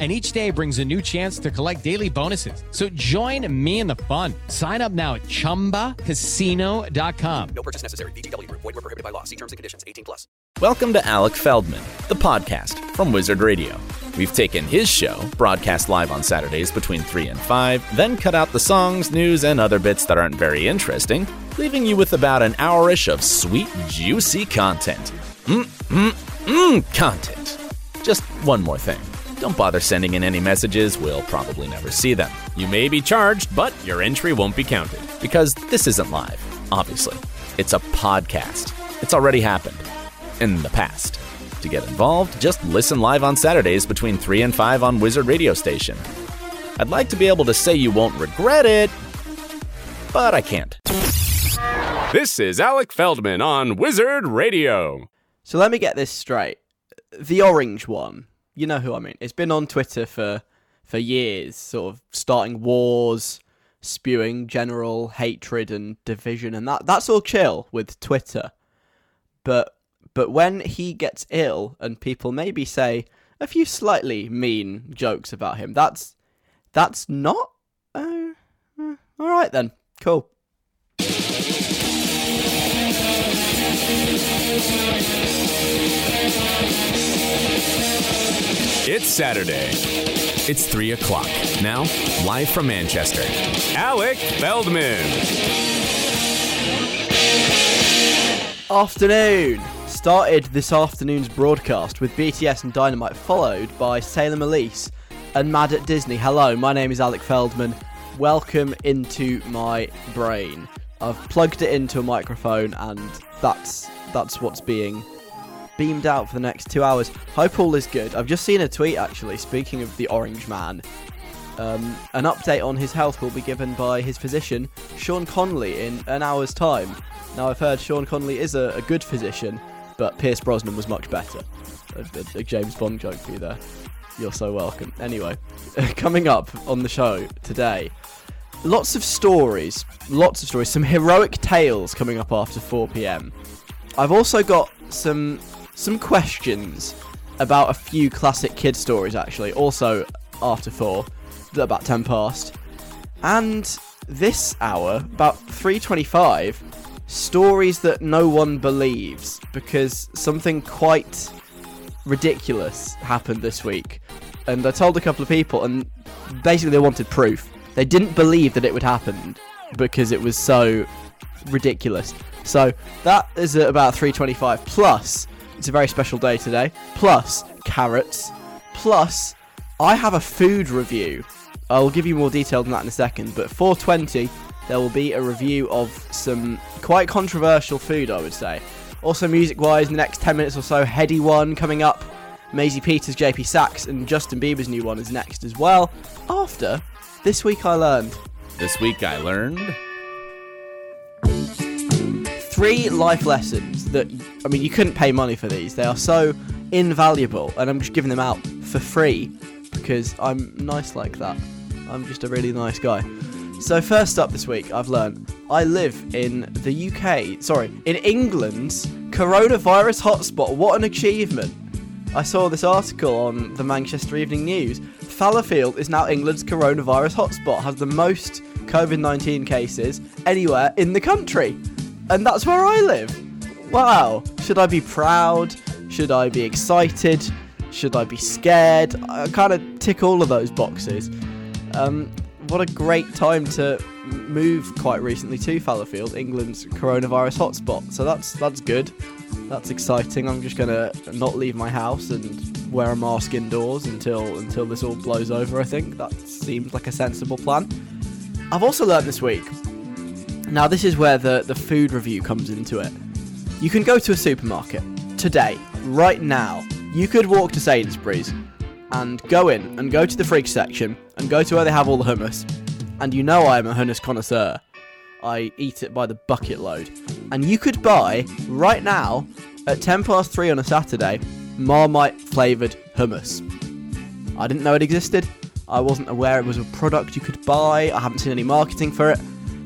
and each day brings a new chance to collect daily bonuses. So join me in the fun. Sign up now at ChumbaCasino.com. No purchase necessary. VGW. Void were prohibited by law. See terms and conditions. 18 plus. Welcome to Alec Feldman, the podcast from Wizard Radio. We've taken his show, broadcast live on Saturdays between 3 and 5, then cut out the songs, news, and other bits that aren't very interesting, leaving you with about an hourish of sweet, juicy content. Mmm, mmm, mmm, content. Just one more thing. Don't bother sending in any messages, we'll probably never see them. You may be charged, but your entry won't be counted. Because this isn't live, obviously. It's a podcast. It's already happened. In the past. To get involved, just listen live on Saturdays between 3 and 5 on Wizard Radio Station. I'd like to be able to say you won't regret it, but I can't. This is Alec Feldman on Wizard Radio. So let me get this straight. The orange one, you know who I mean. It's been on Twitter for for years, sort of starting wars, spewing general hatred and division, and that that's all chill with Twitter. But but when he gets ill and people maybe say a few slightly mean jokes about him, that's that's not. Uh, uh, all right then, cool. It's Saturday. It's 3 o'clock. Now, live from Manchester, Alec Feldman. Afternoon! Started this afternoon's broadcast with BTS and Dynamite, followed by Salem Ilese and Mad at Disney. Hello, my name is Alec Feldman. Welcome into my brain. I've plugged it into a microphone, and that's that's what's being beamed out for the next two hours. Hope all is good. I've just seen a tweet actually. Speaking of the Orange Man, um, an update on his health will be given by his physician, Sean Connery, in an hour's time. Now, I've heard Sean Connery is a, a good physician, but Pierce Brosnan was much better. A, a, a James Bond joke for you there. You're so welcome. Anyway, coming up on the show today, lots of stories, lots of stories, some heroic tales coming up after 4 pm. I've also got some some questions about a few classic kid stories actually, also after 4, about 10 past. And this hour, about 325, stories that no one believes because something quite ridiculous happened this week. And I told a couple of people, and basically they wanted proof. They didn't believe that it would happen because it was so ridiculous. So that is at about 325. Plus, it's a very special day today. Plus, carrots. Plus, I have a food review. I'll give you more detail than that in a second. But 420, there will be a review of some quite controversial food, I would say. Also, music wise, in the next 10 minutes or so, Headie One coming up. Maisie Peters, JP Saxe, and Justin Bieber's new one is next as well. After This Week I Learned. This week I learned. Three life lessons that, I mean, you couldn't pay money for these. They are so invaluable, and I'm just giving them out for free because I'm nice like that. I'm just a really nice guy. So, first up this week, I've learned I live in the UK, sorry, in England's coronavirus hotspot. What an achievement! I saw this article on the Manchester Evening News. Fallowfield is now England's coronavirus hotspot, has the most COVID 19 cases anywhere in the country. And that's where I live. Wow. Should I be proud? Should I be excited? Should I be scared? I kind of tick all of those boxes. Um, what a great time to move quite recently to Fallowfield, England's coronavirus hotspot. So that's that's good. That's exciting. I'm just gonna not leave my house and wear a mask indoors until until this all blows over. I think that seems like a sensible plan. I've also learned this week. Now this is where the the food review comes into it. You can go to a supermarket today, right now. You could walk to Sainsbury's and go in and go to the fridge section and go to where they have all the hummus. And you know I am a hummus connoisseur. I eat it by the bucket load. And you could buy right now at 10 past 3 on a Saturday Marmite flavoured hummus. I didn't know it existed. I wasn't aware it was a product you could buy. I haven't seen any marketing for it.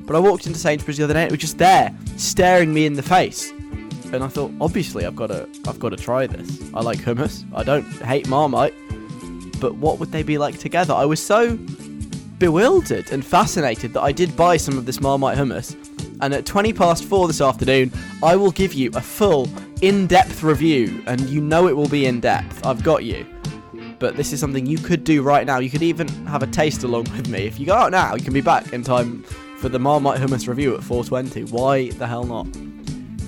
But I walked into Sainsbury's the other day. It was just there, staring me in the face. And I thought, obviously, I've got to, I've got to try this. I like hummus. I don't hate Marmite. But what would they be like together? I was so bewildered and fascinated that I did buy some of this Marmite hummus. And at 20 past 4 this afternoon, I will give you a full, in depth review. And you know it will be in depth. I've got you. But this is something you could do right now. You could even have a taste along with me. If you go out now, you can be back in time for the Marmite hummus review at 4:20. Why the hell not?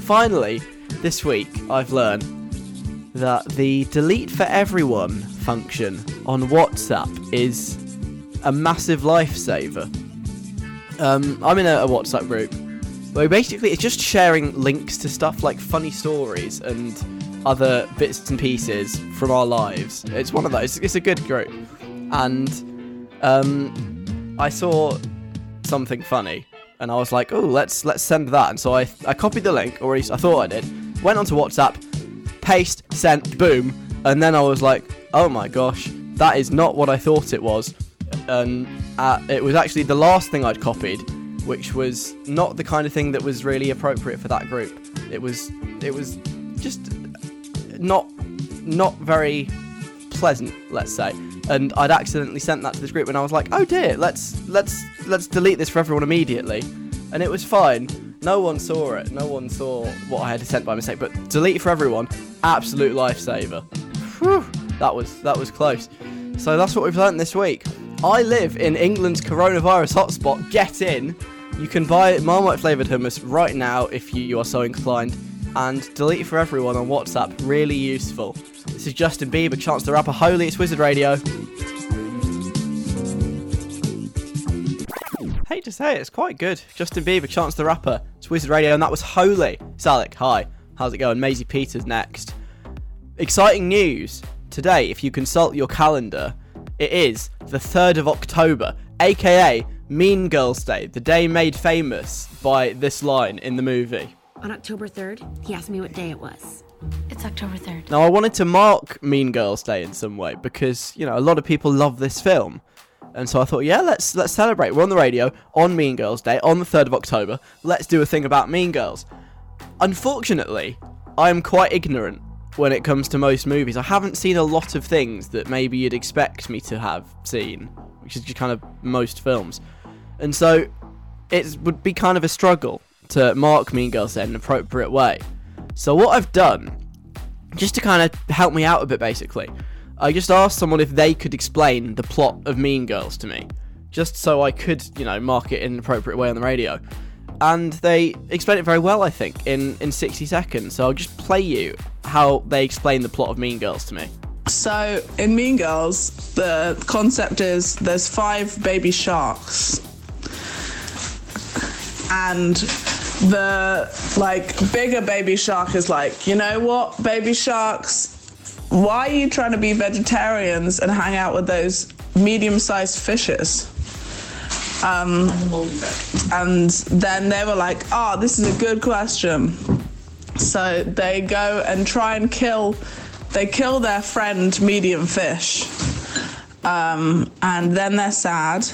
Finally, this week I've learned that the delete for everyone function on WhatsApp is a massive lifesaver. Um, I'm in a, a WhatsApp group where basically it's just sharing links to stuff like funny stories and other bits and pieces from our lives. It's one of those. It's a good group, and um, I saw something funny, and I was like, "Oh, let's let's send that." And so I I copied the link, or at least I thought I did. Went onto WhatsApp, paste, sent, boom, and then I was like, "Oh my gosh, that is not what I thought it was." And uh, it was actually the last thing I'd copied, which was not the kind of thing that was really appropriate for that group. It was it was just not not very pleasant, let's say. And I'd accidentally sent that to this group, and I was like, "Oh dear, let's let's let's delete this for everyone immediately." And it was fine. No one saw it. No one saw what I had sent by mistake. But delete for everyone, absolute lifesaver. Whew, that was that was close. So that's what we've learned this week. I live in England's coronavirus hotspot. Get in. You can buy Marmite flavoured hummus right now if you, you are so inclined and delete for everyone on WhatsApp. Really useful. This is Justin Bieber, Chance the Rapper, Holy, it's Wizard Radio. Hate to say it, it's quite good. Justin Bieber, Chance the Rapper, it's Wizard Radio, and that was Holy. Salik, hi. How's it going? Maisie Peters next. Exciting news. Today, if you consult your calendar, it is the 3rd of October, aka Mean Girls Day, the day made famous by this line in the movie. On October 3rd, he asked me what day it was. It's October 3rd. Now, I wanted to mark Mean Girls Day in some way because you know a lot of people love this film, and so I thought, yeah, let's let's celebrate. We're on the radio on Mean Girls Day on the third of October. Let's do a thing about Mean Girls. Unfortunately, I am quite ignorant when it comes to most movies. I haven't seen a lot of things that maybe you'd expect me to have seen, which is just kind of most films, and so it would be kind of a struggle to mark Mean Girls in an appropriate way. So what I've done, just to kind of help me out a bit basically, I just asked someone if they could explain the plot of Mean Girls to me, just so I could, you know, mark it in an appropriate way on the radio. And they explained it very well, I think, in, in 60 seconds. So I'll just play you how they explain the plot of Mean Girls to me. So in Mean Girls, the concept is there's five baby sharks, and the like bigger baby shark is like, you know what, baby sharks, why are you trying to be vegetarians and hang out with those medium-sized fishes? Um, and then they were like, oh, this is a good question. So they go and try and kill, they kill their friend medium fish. Um, and then they're sad.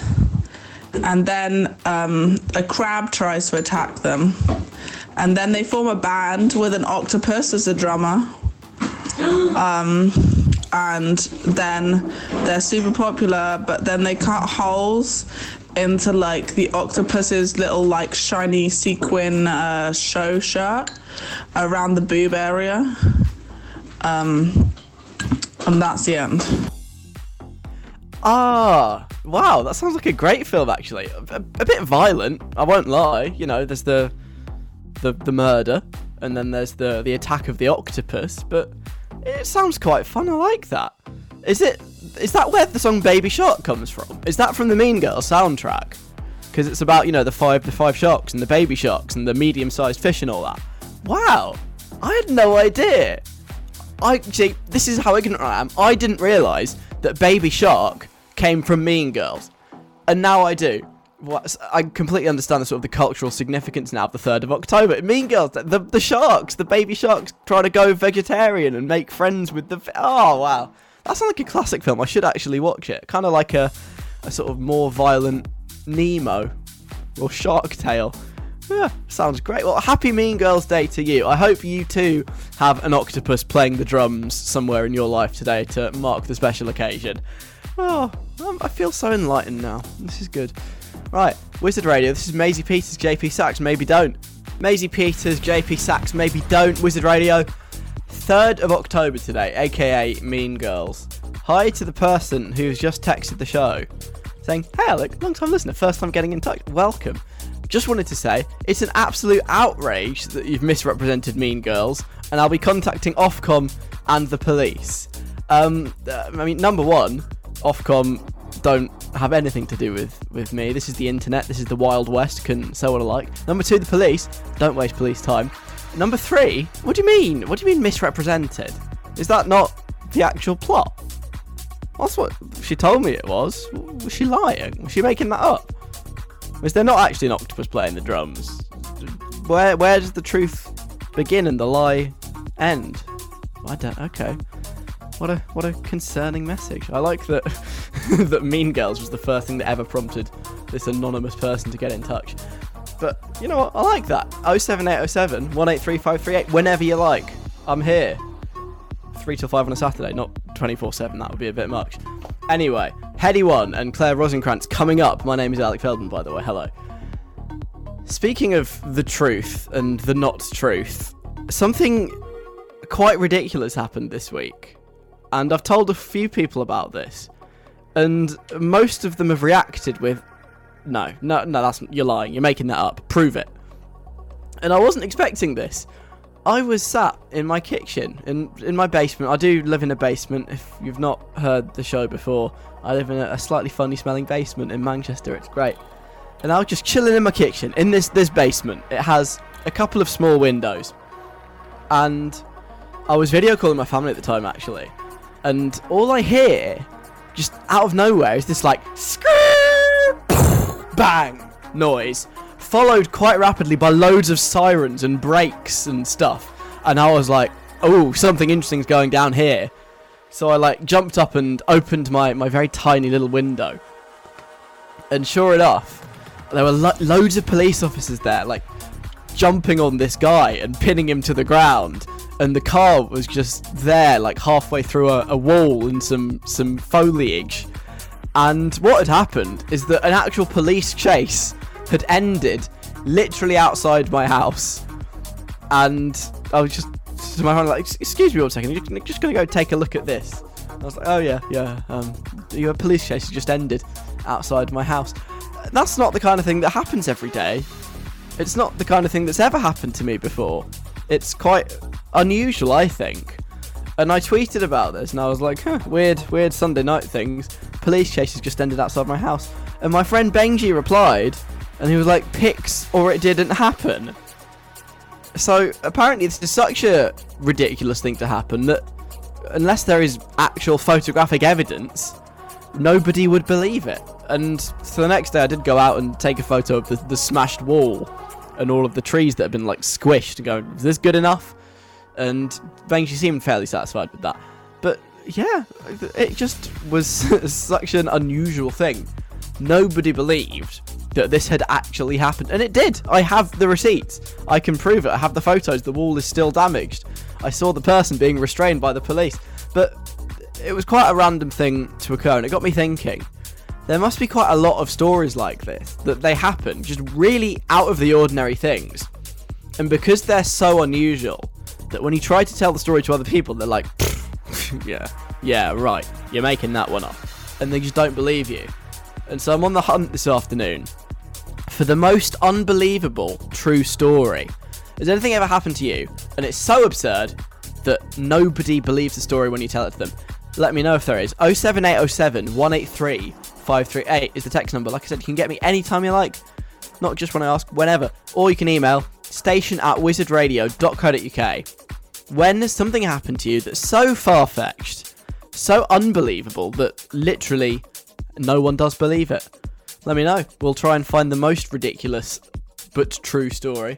And then um, a crab tries to attack them. And then they form a band with an octopus as a drummer. Um, and then they're super popular, but then they cut holes into like the octopus's little like shiny sequin uh, show shirt around the boob area. Um, and that's the end. Ah, wow, that sounds like a great film actually. A, a bit violent, I won't lie. You know, there's the the the murder, and then there's the the attack of the octopus, but it sounds quite fun. I like that. Is it? Is that where the song "Baby Shark" comes from? Is that from the Mean Girls soundtrack? Because it's about you know the five the five sharks and the baby sharks and the medium-sized fish and all that. Wow, I had no idea. I see. This is how ignorant I am. I didn't realise that Baby Shark came from Mean Girls, and now I do. What, I completely understand the sort of the cultural significance now of the third of October. Mean Girls, the the sharks, the baby sharks, trying to go vegetarian and make friends with the. Oh wow, that sounds like a classic film. I should actually watch it. Kind of like a a sort of more violent Nemo or Shark Tale. Yeah, sounds great. Well, happy Mean Girls Day to you. I hope you too have an octopus playing the drums somewhere in your life today to mark the special occasion. Oh, I feel so enlightened now. This is good. Right, Wizard Radio. This is Maisie Peters, JP Saxe. Maybe don't. Maisie Peters, JP Saxe. Maybe don't. Wizard Radio. 3rd of October today, aka Mean Girls. Hi to the person who's just texted the show saying, Hey Alec, long time listener, first time getting in touch. Welcome. Just wanted to say, it's an absolute outrage that you've misrepresented Mean Girls, and I'll be contacting Ofcom and the police. Um, uh, I mean, number one, Ofcom don't have anything to do with, with me. This is the internet, this is the Wild West, can say what I like. Number two, the police, don't waste police time. Number three, what do you mean? What do you mean misrepresented? Is that not the actual plot? That's what she told me it was. Was she lying? Was she making that up? Was there not actually an octopus playing the drums? Where where does the truth begin and the lie end? I don't. Okay. What a what a concerning message. I like that that Mean Girls was the first thing that ever prompted this anonymous person to get in touch. But you know what? I like that. 07807 183538. Whenever you like, I'm here. Three till five on a Saturday, not 24 7. That would be a bit much. Anyway, Headie One and Claire Rosinkranz coming up. My name is Alec Feldman, by the way. Hello. Speaking of the truth and the not truth, something quite ridiculous happened this week. And I've told a few people about this. And most of them have reacted with, no, no, no, that's you're lying. You're making that up. Prove it. And I wasn't expecting this. I was sat in my kitchen in in my basement. I do live in a basement. If you've not heard the show before, I live in a, a slightly funny smelling basement in Manchester. It's great. And I was just chilling in my kitchen in this this basement. It has a couple of small windows, and I was video calling my family at the time actually, and all I hear, just out of nowhere, is this like screw bang noise, followed quite rapidly by loads of sirens and brakes and stuff. And I was like, oh, something interesting's going down here. So I like jumped up and opened my, my very tiny little window. And sure enough, there were lo- loads of police officers there, like jumping on this guy and pinning him to the ground. And the car was just there, like halfway through a, a wall and some some foliage. And what had happened is that an actual police chase had ended literally outside my house. And I was just to my friend like, excuse me one second, you're just gonna go take a look at this. I was like, oh yeah, yeah. Um, your police chase just ended outside my house. That's not the kind of thing that happens every day. It's not the kind of thing that's ever happened to me before. It's quite unusual, I think. And I tweeted about this, and I was like, huh, weird, weird Sunday night things. Police chases just ended outside my house. And my friend Benji replied, and he was like, pics or it didn't happen. So apparently, this is such a ridiculous thing to happen that unless there is actual photographic evidence, nobody would believe it. And so the next day, I did go out and take a photo of the, the smashed wall and all of the trees that have been like squished and go, is this good enough? And Benji seemed fairly satisfied with that. But yeah, it just was such an unusual thing. Nobody believed that this had actually happened. And it did. I have the receipts. I can prove it. I have the photos. The wall is still damaged. I saw the person being restrained by the police. But it was quite a random thing to occur, and it got me thinking. There must be quite a lot of stories like this that they happen, just really out of the ordinary things. And because they're so unusual, that when you try to tell the story to other people, they're like, yeah, yeah, right, you're making that one up. and they just don't believe you. And so I'm on the hunt this afternoon for the most unbelievable true story. Has anything ever happened to you and it's so absurd that nobody believes the story when you tell it to them? Let me know if there is. 07807 183 538 is the text number. Like I said, you can get me anytime you like, not just when I ask, whenever. Or you can email station at wizardradio.co.uk. When has something happened to you that's so far fetched, so unbelievable that literally no one does believe it? Let me know. We'll try and find the most ridiculous but true story.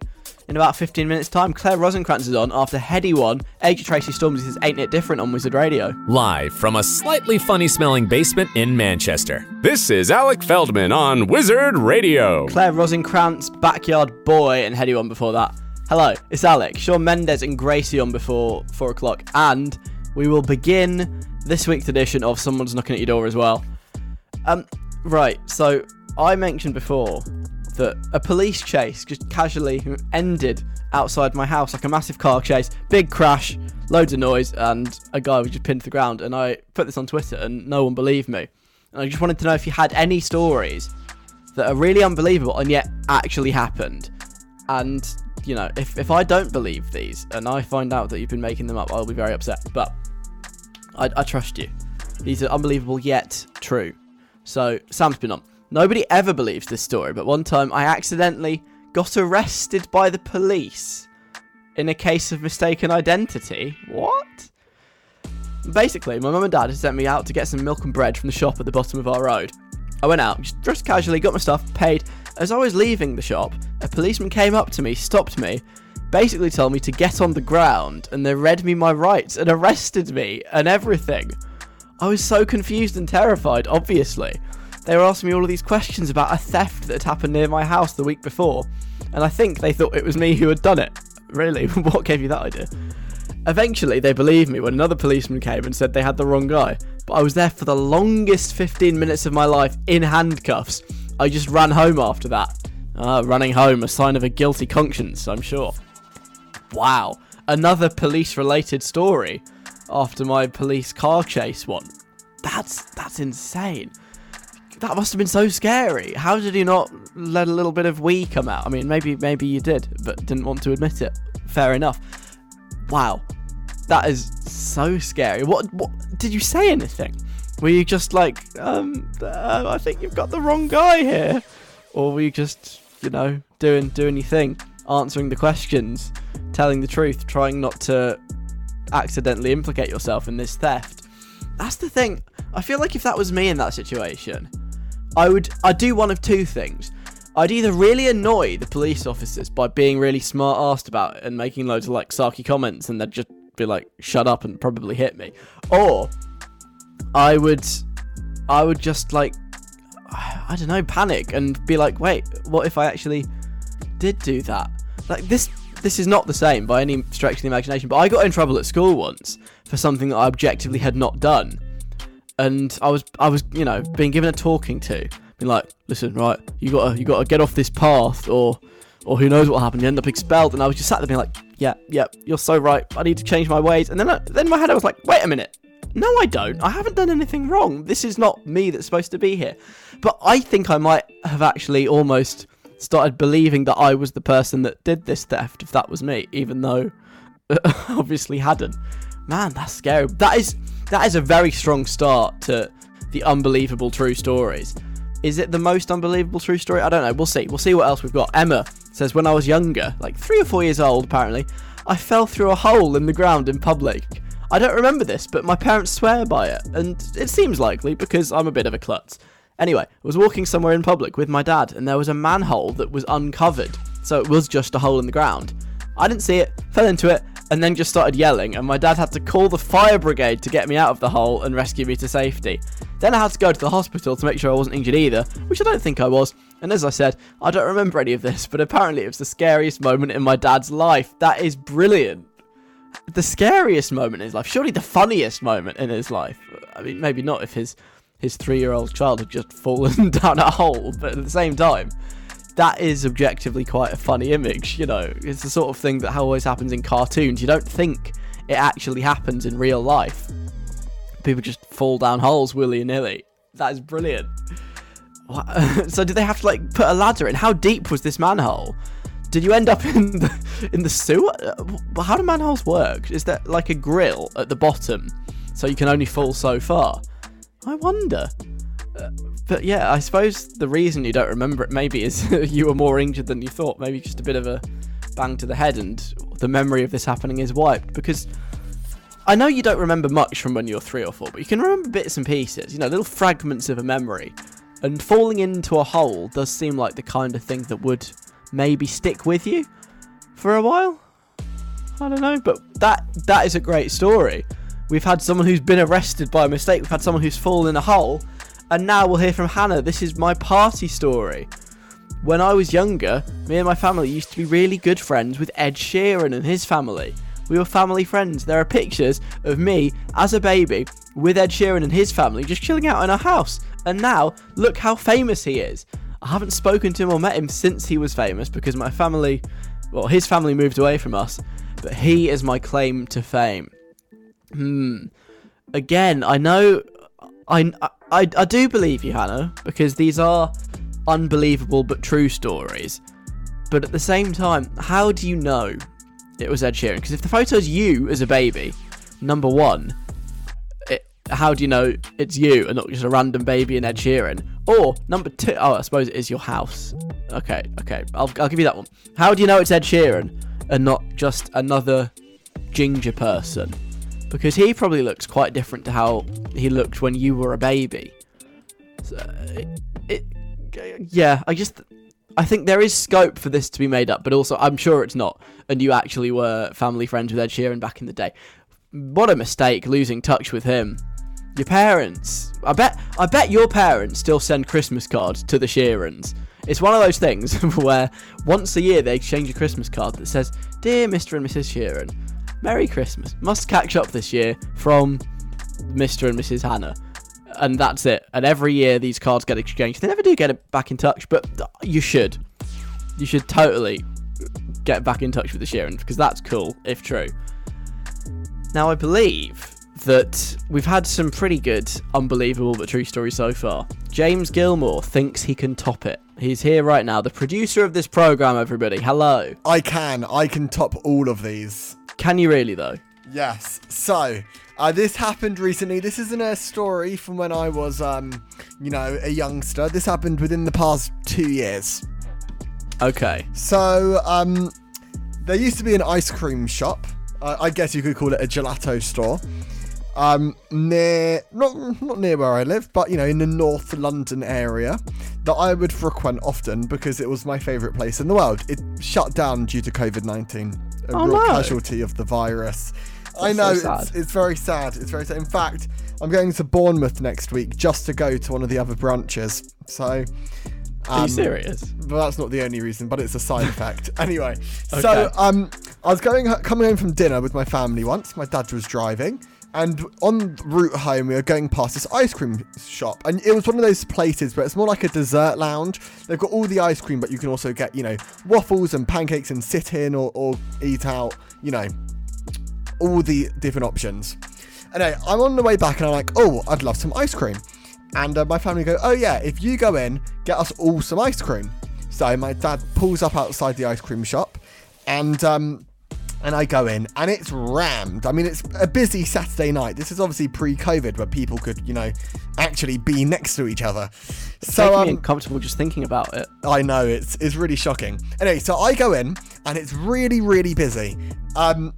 In about 15 minutes' time, Claire Rosinkranz is on after Headie One. AJ Tracey Storms is Ain't It Different on Wizard Radio. Live from a slightly funny smelling basement in Manchester. This is Alec Feldman on Wizard Radio. Claire Rosinkranz, Backyard Boy, and Headie One before that. Hello, it's Alec. Shawn Mendes and Gracie on before 4 o'clock. And we will begin this week's edition of Someone's Knocking at Your Door as well. Um, right, so I mentioned before that a police chase just casually ended outside my house, like a massive car chase, big crash, loads of noise, and a guy was just pinned to the ground. And I put this on Twitter, and no one believed me. And I just wanted to know if you had any stories that are really unbelievable and yet actually happened. And you know, if if I don't believe these and I find out that you've been making them up, I'll be very upset. But I, I trust you. These are unbelievable yet true. So Sam's been on. Nobody ever believes this story, but one time I accidentally got arrested by the police in a case of mistaken identity. What? Basically, my mum and dad had sent me out to get some milk and bread from the shop at the bottom of our road. I went out, just casually, got my stuff, paid. As I was leaving the shop, a policeman came up to me, stopped me, basically told me to get on the ground, and they read me my rights and arrested me and everything. I was so confused and terrified, obviously. They were asking me all of these questions about a theft that had happened near my house the week before, and I think they thought it was me who had done it. Really? what gave you that idea? Eventually, they believed me when another policeman came and said they had the wrong guy, but I was there for the longest 15 minutes of my life in handcuffs. I just ran home after that. Ah, running home, a sign of a guilty conscience, I'm sure. Wow, another police related story after my police car chase one. That's that's insane. That must have been so scary. How did you not let a little bit of wee come out? I mean, maybe maybe you did, but didn't want to admit it. Fair enough. Wow, that is so scary. What what did you say anything? Were you just like, um, uh, I think you've got the wrong guy here, or were you just, you know, doing doing your thing, answering the questions, telling the truth, trying not to accidentally implicate yourself in this theft? That's the thing. I feel like if that was me in that situation, I would I'd do one of two things. I'd either really annoy the police officers by being really smart asked about it and making loads of like sarky comments and they'd just be like, shut up and probably hit me. Or I would I would just like I don't know, panic and be like, wait, what if I actually did do that? Like this this is not the same by any stretch of the imagination, but I got in trouble at school once for something that I objectively had not done and I was I was you know being given a talking to, being like, listen, right, you gotta you gotta get off this path, or or who knows what happened. You end up expelled, and I was just sat there being like, yeah, yeah, you're so right. I need to change my ways. And then I, then my head I was like, wait a minute. No, I don't. I haven't done anything wrong. This is not me that's supposed to be here. But I think I might have actually almost started believing that I was the person that did this theft if that was me, even though obviously hadn't. Man, that's scary. That is that is a very strong start to the unbelievable true stories. Is it the most unbelievable true story? I don't know. We'll see. We'll see what else we've got. Emma says, When I was younger, like three or four years old apparently, I fell through a hole in the ground in public. I don't remember this, but my parents swear by it, and it seems likely because I'm a bit of a klutz. Anyway, I was walking somewhere in public with my dad, and there was a manhole that was uncovered, so it was just a hole in the ground. I didn't see it, fell into it, and then just started yelling, and my dad had to call the fire brigade to get me out of the hole and rescue me to safety. Then I had to go to the hospital to make sure I wasn't injured either, which I don't think I was. And as I said, I don't remember any of this, but apparently it was the scariest moment in my dad's life. That is brilliant. The scariest moment in his life, surely the funniest moment in his life. I mean, maybe not if his his three-year-old child had just fallen down a hole, but at the same time, that is objectively quite a funny image. You know, it's the sort of thing that always happens in cartoons. You don't think it actually happens in real life. People just fall down holes willy nilly. that is brilliant. So did they have to like put a ladder in? How deep was this manhole? Did you end up in the in the sewer? How do manholes work? Is there like a grill at the bottom, so you can only fall so far? I wonder. Uh, but yeah, I suppose the reason you don't remember it maybe is you were more injured than you thought. Maybe just a bit of a bang to the head, and the memory of this happening is wiped. Because I know you don't remember much from when you're three or four, but you can remember bits and pieces. You know, little fragments of a memory. And falling into a hole does seem like the kind of thing that would maybe stick with you for a while. I don't know, but that that is a great story. We've had someone who's been arrested by mistake. We've had someone who's fallen in a hole, and now we'll hear from Hannah. This is my party story. When I was younger, me and my family used to be really good friends with Ed Sheeran and his family. We were family friends. There are pictures of me as a baby with Ed Sheeran and his family just chilling out in our house. And now, look how famous he is. I haven't spoken to him or met him since he was famous because my family, well, his family moved away from us. But he is my claim to fame. Hmm. Again, I know, I, I, I do believe you, Hannah, because these are unbelievable but true stories. But at the same time, how do you know it was Ed Sheeran? Because if the photo's you as a baby, number one, it, how do you know it's you and not just a random baby in Ed Sheeran? Or number two, oh, I suppose it is your house. Okay, okay, I'll, I'll give you that one. How do you know it's Ed Sheeran and not just another ginger person? Because he probably looks quite different to how he looked when you were a baby. So, it, it, yeah, I just I think there is scope for this to be made up, but also I'm sure it's not. And you actually were family friends with Ed Sheeran back in the day. What a mistake losing touch with him. Your parents. I bet I bet your parents still send Christmas cards to the Sheerans. It's one of those things where once a year they exchange a Christmas card that says, "Dear Mr. and Mrs. Sheeran, Merry Christmas. Must catch up this year from Mr. and Mrs. Hannah." and that's it. And every year these cards get exchanged. They never do get it back in touch, but you should. You should totally get back in touch with the Sheerans because that's cool, if true. Now, I believe that we've had some pretty good, unbelievable but true stories so far. James Gilmore thinks he can top it. He's here right now, the producer of this program, everybody. Hello. I can. I can top all of these. Can you really, though? Yes. So, uh, this happened recently. This isn't a story from when I was, um, you know, a youngster. This happened within the past two years. Okay. So, um, there used to be an ice cream shop. Uh, I guess you could call it a gelato store. Um, near not not near where I live, but you know, in the North London area that I would frequent often because it was my favourite place in the world. It shut down due to COVID nineteen, a Oh, real no. casualty of the virus. I know so it's, it's very sad. It's very sad. In fact, I'm going to Bournemouth next week just to go to one of the other branches. So. Are you um, serious? But that's not the only reason, but it's a side effect. Anyway, Okay. so um, I was going coming home from dinner with my family once. My dad was driving, and on route home we were going past this ice cream shop, and it was one of those places where it's more like a dessert lounge. They've got all the ice cream, but you can also get you know waffles and pancakes and sit in or, or eat out. You know, all the different options. Anyway, I'm on the way back and I'm like, oh, I'd love some ice cream. And uh, my family go, oh yeah, if you go in, get us all some ice cream. So my dad pulls up outside the ice cream shop, and um, and I go in, and it's rammed. I mean, it's a busy Saturday night. This is obviously pre-COVID, where people could, you know, actually be next to each other. So Making me um, uncomfortable just thinking about it. I know it's it's really shocking. Anyway, so I go in and it's really really busy. Um,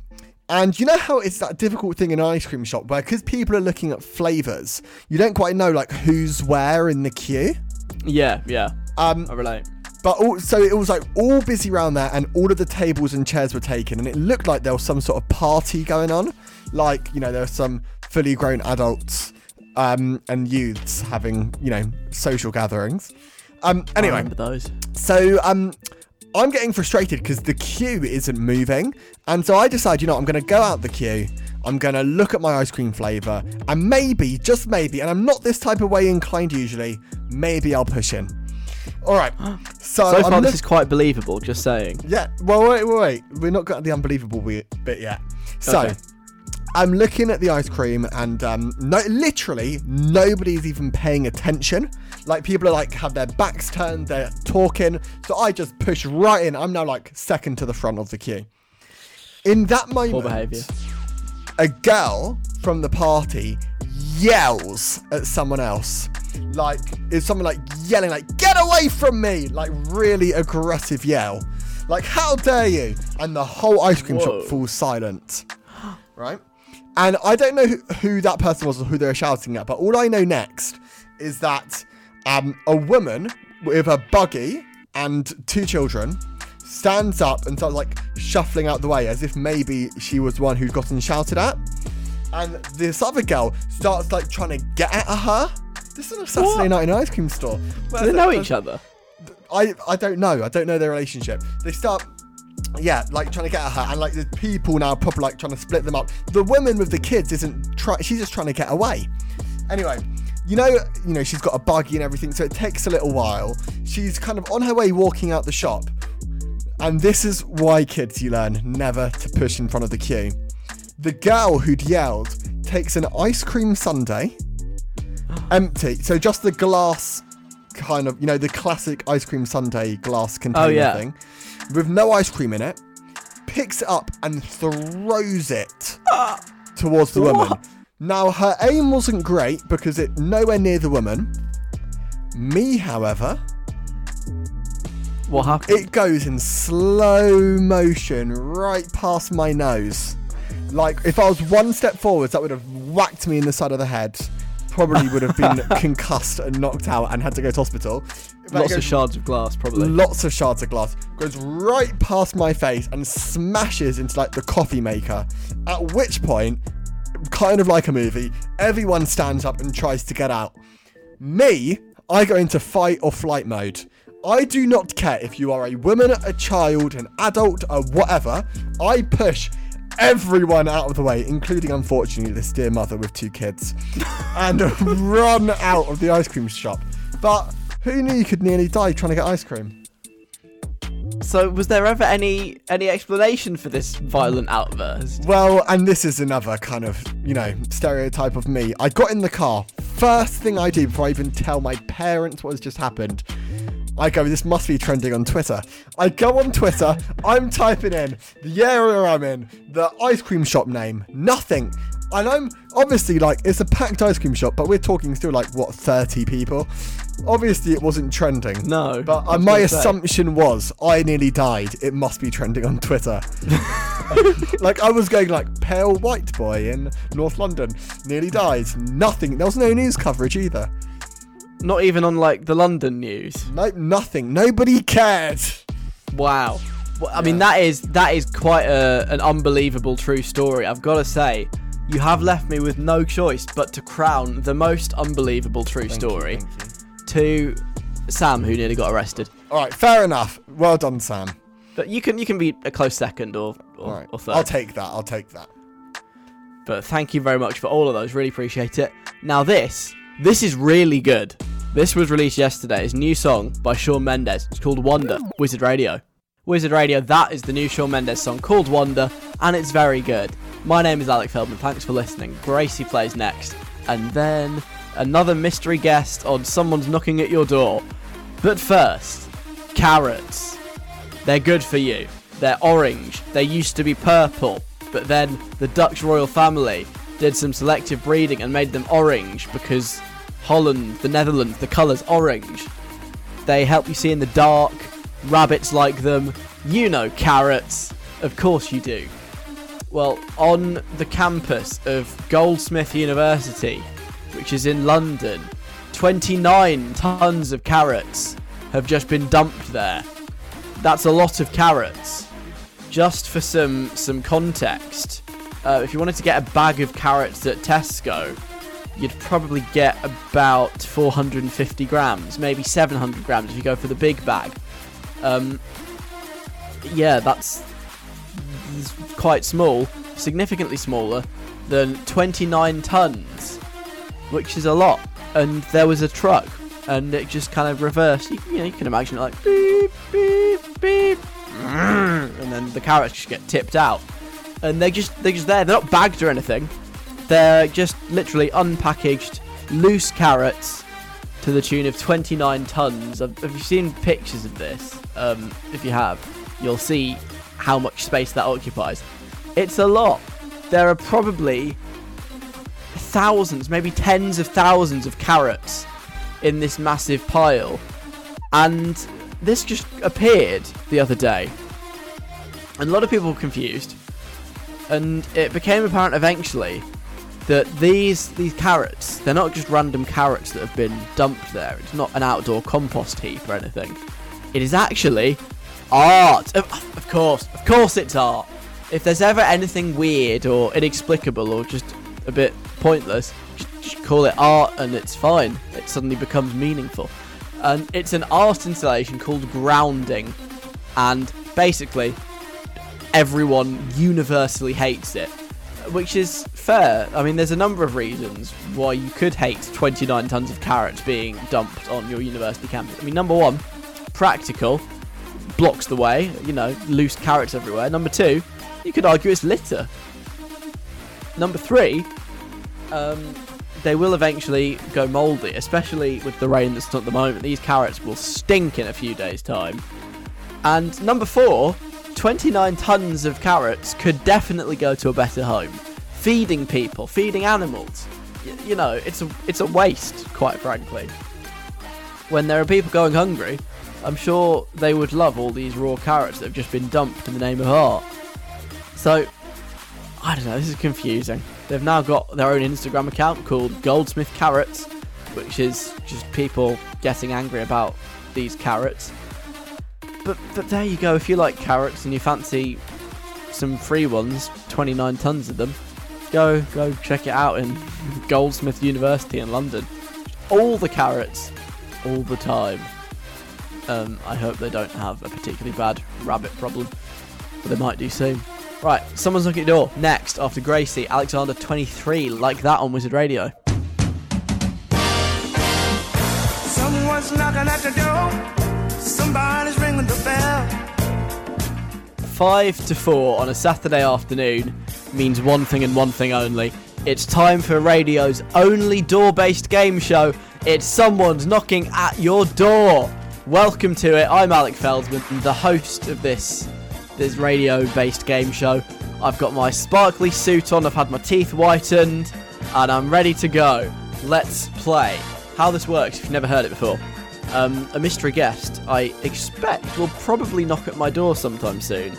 and you know how it's that difficult thing in an ice cream shop where because people are looking at flavors, you don't quite know like who's where in the queue. Yeah, yeah. Um, I relate. But all, so it was like all busy around there, and all of the tables and chairs were taken, and it looked like there was some sort of party going on. Like you know, there were some fully grown adults um, and youths having you know social gatherings. Um, I anyway, remember those. so um, I'm getting frustrated because the queue isn't moving, and so I decide, you know, I'm going to go out the queue. I'm going to look at my ice cream flavour, and maybe, just maybe, and I'm not this type of way inclined usually, maybe I'll push in. All right. So, So I'm far, look- this is quite believable. Just saying. yeah. Well, wait, wait, wait. We're not got the unbelievable bit yet. So, Okay. I'm looking at the ice cream, and um, no, literally nobody's even paying attention. Like people are like have their backs turned, they're talking. So I just push right in. I'm now like second to the front of the queue. In that moment, Poor behaviour. a girl from the party yells at someone else. Like, is someone like yelling, like, get away from me! Like, really aggressive yell. Like, how dare you? And the whole ice cream Whoa. shop falls silent. Right? And I don't know who, who that person was or who they were shouting at, but all I know next is that um, a woman with a buggy and two children stands up and starts like shuffling out the way as if maybe she was one who'd gotten shouted at. And this other girl starts like trying to get at her. This is a Saturday What? night in an ice cream store. Do they know each other? I, I don't know. I don't know their relationship. They start, yeah, like trying to get at her, and like the people now proper like trying to split them up. The woman with the kids isn't try. She's just trying to get away. Anyway, you know, you know, she's got a buggy and everything, so it takes a little while. She's kind of on her way walking out the shop, and this is why kids you learn never to push in front of the queue. The girl who'd yelled takes an ice cream sundae, empty, so just the glass kind of, you know, the classic ice cream sundae glass oh, container yeah. thing, with no ice cream in it, picks it up and throws it towards the woman. Now her aim wasn't great because it nowhere near the woman. Me, however, What happened? it goes in slow motion right past my nose. Like if I was one step forwards, that would have whacked me in the side of the head. Probably would have been concussed and knocked out and had to go to hospital. Lots of shards of glass, probably. Lots of shards of glass goes right past my face and smashes into like the coffee maker. At which point, kind of like a movie, everyone stands up and tries to get out. Me, I go into fight or flight mode. I do not care if you are a woman, a child, an adult, or whatever. I push everyone out of the way, including unfortunately this dear mother with two kids, and run out of the ice cream shop. But who knew you could nearly die trying to get ice cream? So, was there ever any any explanation for this violent outburst? Well, and this is another kind of, you know, stereotype of me. I got in the car. First thing I do before I even tell my parents what has just happened, I go, this must be trending on Twitter. I go on Twitter, I'm typing in the area I'm in, the ice cream shop name, nothing. And I'm obviously like, it's a packed ice cream shop, but we're talking still like, what, 30 people? Obviously, it wasn't trending. No, But uh, my gonna say. assumption was I nearly died. It must be trending on Twitter. like I was going like pale white boy in North London nearly died. Nothing. There was no news coverage either. Not even on like the London news. Nope, nothing. Nobody cared. Wow. Well, I mean, that is that is quite a, an unbelievable true story. I've got to say, you have left me with no choice but to crown the most unbelievable true story to Sam, who nearly got arrested. All right, fair enough. Well done, Sam. But you can you can be a close second or or, right, or third. I'll take that. I'll take that. But thank you very much for all of those. Really appreciate it. Now this, this is really good. This was released yesterday. It's a new song by Shawn Mendes. It's called Wonder. Wizard Radio. Wizard Radio. That is the new Shawn Mendes song called Wonder, and it's very good. My name is Alec Feldman. Thanks for listening. Gracie plays next, and then another mystery guest on Someone's Knocking at Your Door. But first, carrots. They're good for you. They're orange. They used to be purple, but then the Dutch royal family did some selective breeding and made them orange because Holland, the Netherlands, the colour's orange. They help you see in the dark. Rabbits like them. You know carrots. Of course you do. Well, on the campus of Goldsmith University, which is in London, 29 tons of carrots have just been dumped there. That's a lot of carrots. Just for some some context, uh, if you wanted to get a bag of carrots at Tesco, you'd probably get about 450 grams, maybe 700 grams if you go for the big bag. Um, yeah, that's, quite small, significantly smaller than 29 tons, which is a lot. And there was a truck, and it just kind of reversed. You, you know, you can imagine it like beep, beep, beep, and then the carrots just get tipped out. and they're just they're just there. They're not bagged or anything. They're just literally unpackaged, loose carrots to the tune of 29 tons. Have you seen pictures of this? Um, if you have, you'll see how much space that occupies. It's a lot. There are probably thousands, maybe tens of thousands of carrots in this massive pile. And this just appeared the other day. And a lot of people were confused. And it became apparent eventually that these these carrots, they're not just random carrots that have been dumped there. It's not an outdoor compost heap or anything. It is actually art. Of, of course, of course it's art. If there's ever anything weird or inexplicable or just a bit pointless, just, just call it art and it's fine. It suddenly becomes meaningful. And it's an art installation called Grounding. And basically, everyone universally hates it. Which is fair. I mean, there's a number of reasons why you could hate 29 tons of carrots being dumped on your university campus. I mean, number one, practical, blocks the way, you know, loose carrots everywhere. Number two, you could argue it's litter. Number three, um, they will eventually go mouldy, especially with the rain that's at the moment. These carrots will stink in a few days' time. And number four, 29 tons of carrots could definitely go to a better home. Feeding people, feeding animals. Y- you know, it's a it's a waste, quite frankly. When there are people going hungry, I'm sure they would love all these raw carrots that have just been dumped in the name of art. So, I don't know, this is confusing. They've now got their own Instagram account called Goldsmith Carrots, which is just people getting angry about these carrots. But but there you go. If you like carrots and you fancy some free ones, 29 tons of them, go go check it out in Goldsmith University in London. All the carrots, all the time. Um, I hope they don't have a particularly bad rabbit problem, but they might do soon. Right, someone's knocking at your door. Next, after Gracie, Alexander 23, like that on Wizard Radio. Someone's knocking at the door. Somebody's ringing the bell. Five to four on a Saturday afternoon means one thing and one thing only. It's time for radio's only door based game show. It's someone's knocking at your door. Welcome to it. I'm Alec Feldman, the host of this this radio based game show. I've got my sparkly suit on, I've had my teeth whitened, and I'm ready to go. Let's play. How this works, if you've never heard it before. Um, a mystery guest, I expect, will probably knock at my door sometime soon.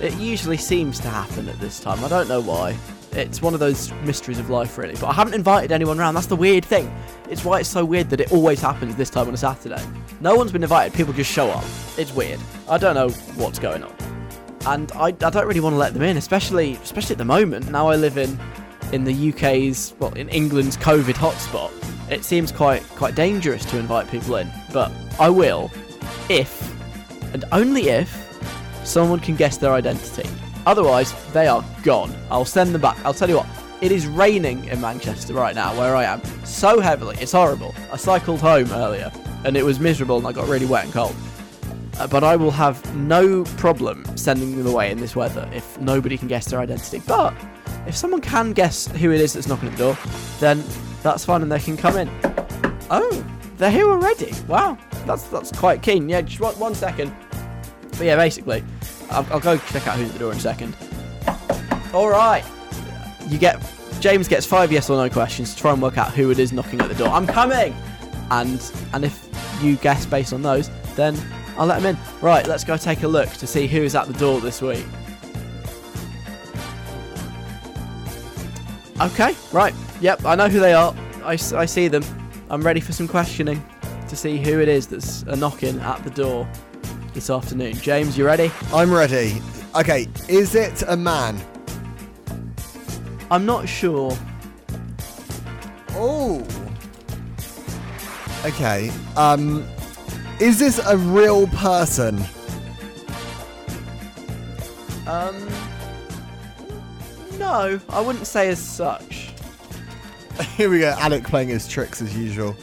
It usually seems to happen at this time. I don't know why. It's one of those mysteries of life, really. But I haven't invited anyone round. That's the weird thing. It's why it's so weird that it always happens this time on a Saturday. No one's been invited. People just show up. It's weird. I don't know what's going on, and I, I don't really want to let them in, especially especially at the moment. Now I live in in the UK's well in England's COVID hotspot. It seems quite quite dangerous to invite people in, but I will if and only if someone can guess their identity. Otherwise, they are gone. I'll send them back. I'll tell you what, it is raining in Manchester right now, where I am, so heavily. It's horrible. I cycled home earlier, and it was miserable, and I got really wet and cold. Uh, but I will have no problem sending them away in this weather if nobody can guess their identity. But if someone can guess who it is that's knocking at the door, then that's fine, and they can come in. Oh, they're here already. Wow, that's that's quite keen. Yeah, just one, one second. But yeah, basically, I'll, I'll go check out who's at the door in a second. All right, you get James gets five yes or no questions to try and work out who it is knocking at the door. I'm coming, and and if you guess based on those, then I'll let him in. Right, let's go take a look to see who is at the door this week. Okay, right. Yep, I know who they are. I see them. I'm ready for some questioning to see who it is that's a knocking at the door this afternoon. James, you ready? I'm ready. Okay, is it a man? I'm not sure. Oh. Okay. Um, is this a real person? Um, no, I wouldn't say as such. Here we go. Alec playing his tricks as usual.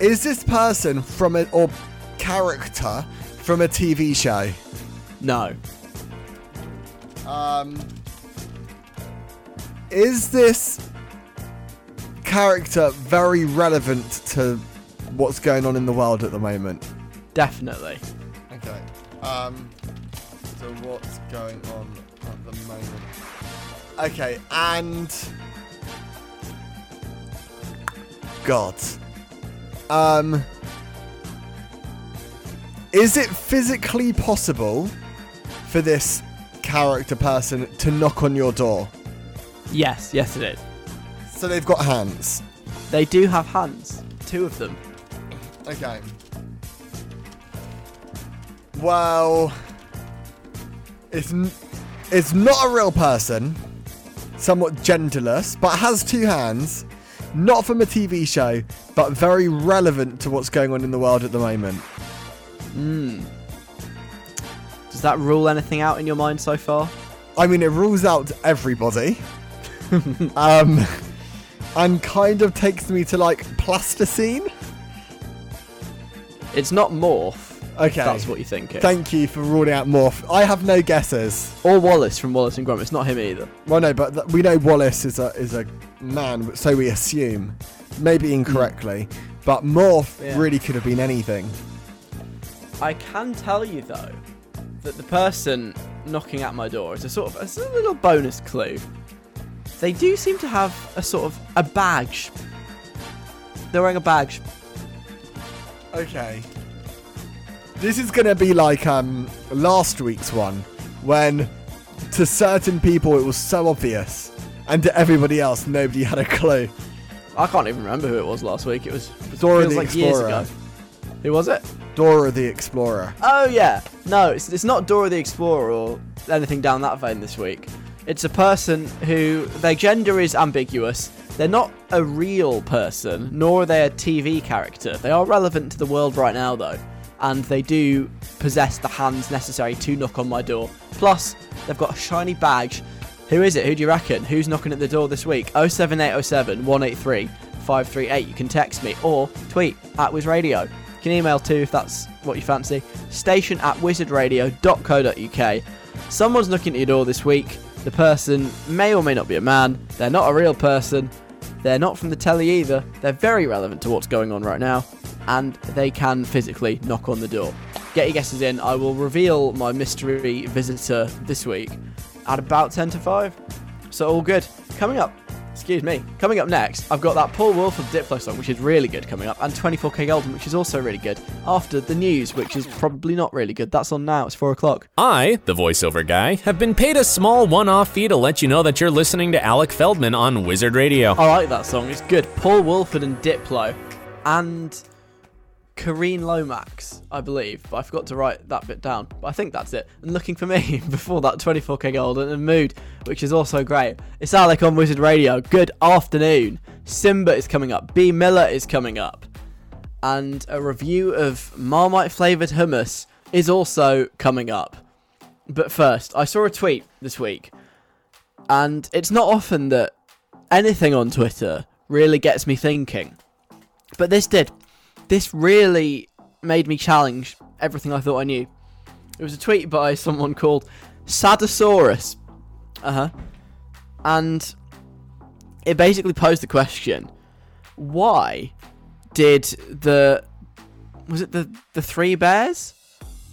Is this person from a or character from a TV show? No. Um, is this character very relevant to what's going on in the world at the moment? Definitely. Okay. Um. So what's going on at the moment? Okay, and God. Um. Is it physically possible for this character person to knock on your door? Yes, yes it is. So they've got hands. They do have hands. Two of them. Okay. Well, it's n- it's not a real person. Somewhat genderless, but has two hands. Not from a TV show, but very relevant to what's going on in the world at the moment. Hmm. Does that rule anything out in your mind so far? I mean, it rules out everybody. um, and kind of takes me to like plasticine. It's not Morph. Okay. That's what you're thinking. Thank you for ruling out Morph. I have no guesses. Or Wallace from Wallace and Gromit. It's not him either. Well, no, but th- we know Wallace is a is a man, so we assume, maybe hmm. incorrectly. But Morph Yeah. really could have been anything. I can tell you though that the person knocking at my door is a sort of it's a little bonus clue. They do seem to have a sort of a badge. They're wearing a badge. Okay. This is gonna be like um last week's one, when to certain people it was so obvious, and to everybody else nobody had a clue. I can't even remember who it was last week. It was it Dora feels the like years Explorer. ago. Who was it? Dora the Explorer. Oh yeah, no, it's, it's not Dora the Explorer or anything down that vein this week. It's a person who their gender is ambiguous. They're not a real person, nor are they a TV character. They are relevant to the world right now though, and they do possess the hands necessary to knock on my door. Plus, they've got a shiny badge. Who is it? Who do you reckon? Who's knocking at the door this week? 07807 183 538. You can text me or tweet at Wiz Radio. You can email too if that's what you fancy. Station at wizardradio.co.uk. Someone's knocking at your door this week. The person may or may not be a man. They're not a real person. They're not from the telly either. They're very relevant to what's going on right now. And they can physically knock on the door. Get your guesses in. I will reveal my mystery visitor this week at about 10 to 5. So all good. Coming up, excuse me, coming up next, I've got that Paul Woolford Diplo song, which is really good coming up, and 24kGoldn, which is also really good. After the news, which is probably not really good. That's on now. It's 4 o'clock. I, the voiceover guy, have been paid a small one off fee to let you know that you're listening to Alec Feldman on Wizard Radio. I like that song. It's good. Paul Woolford and Diplo, and Kareen Lomax, I believe, but I forgot to write that bit down. But I think that's it. And looking for me before that 24kGoldn and mood, which is also great. It's Alec on Wizard Radio. Good afternoon. Simba is coming up. Bea Miller is coming up, and a review of Marmite flavored hummus is also coming up. But first, I saw a tweet this week, and it's not often that anything on Twitter really gets me thinking. But this did. This really made me challenge everything I thought I knew. It was a tweet by someone called Sadasaurus. Uh huh. And it basically posed the question why did the. Was it the, the three bears?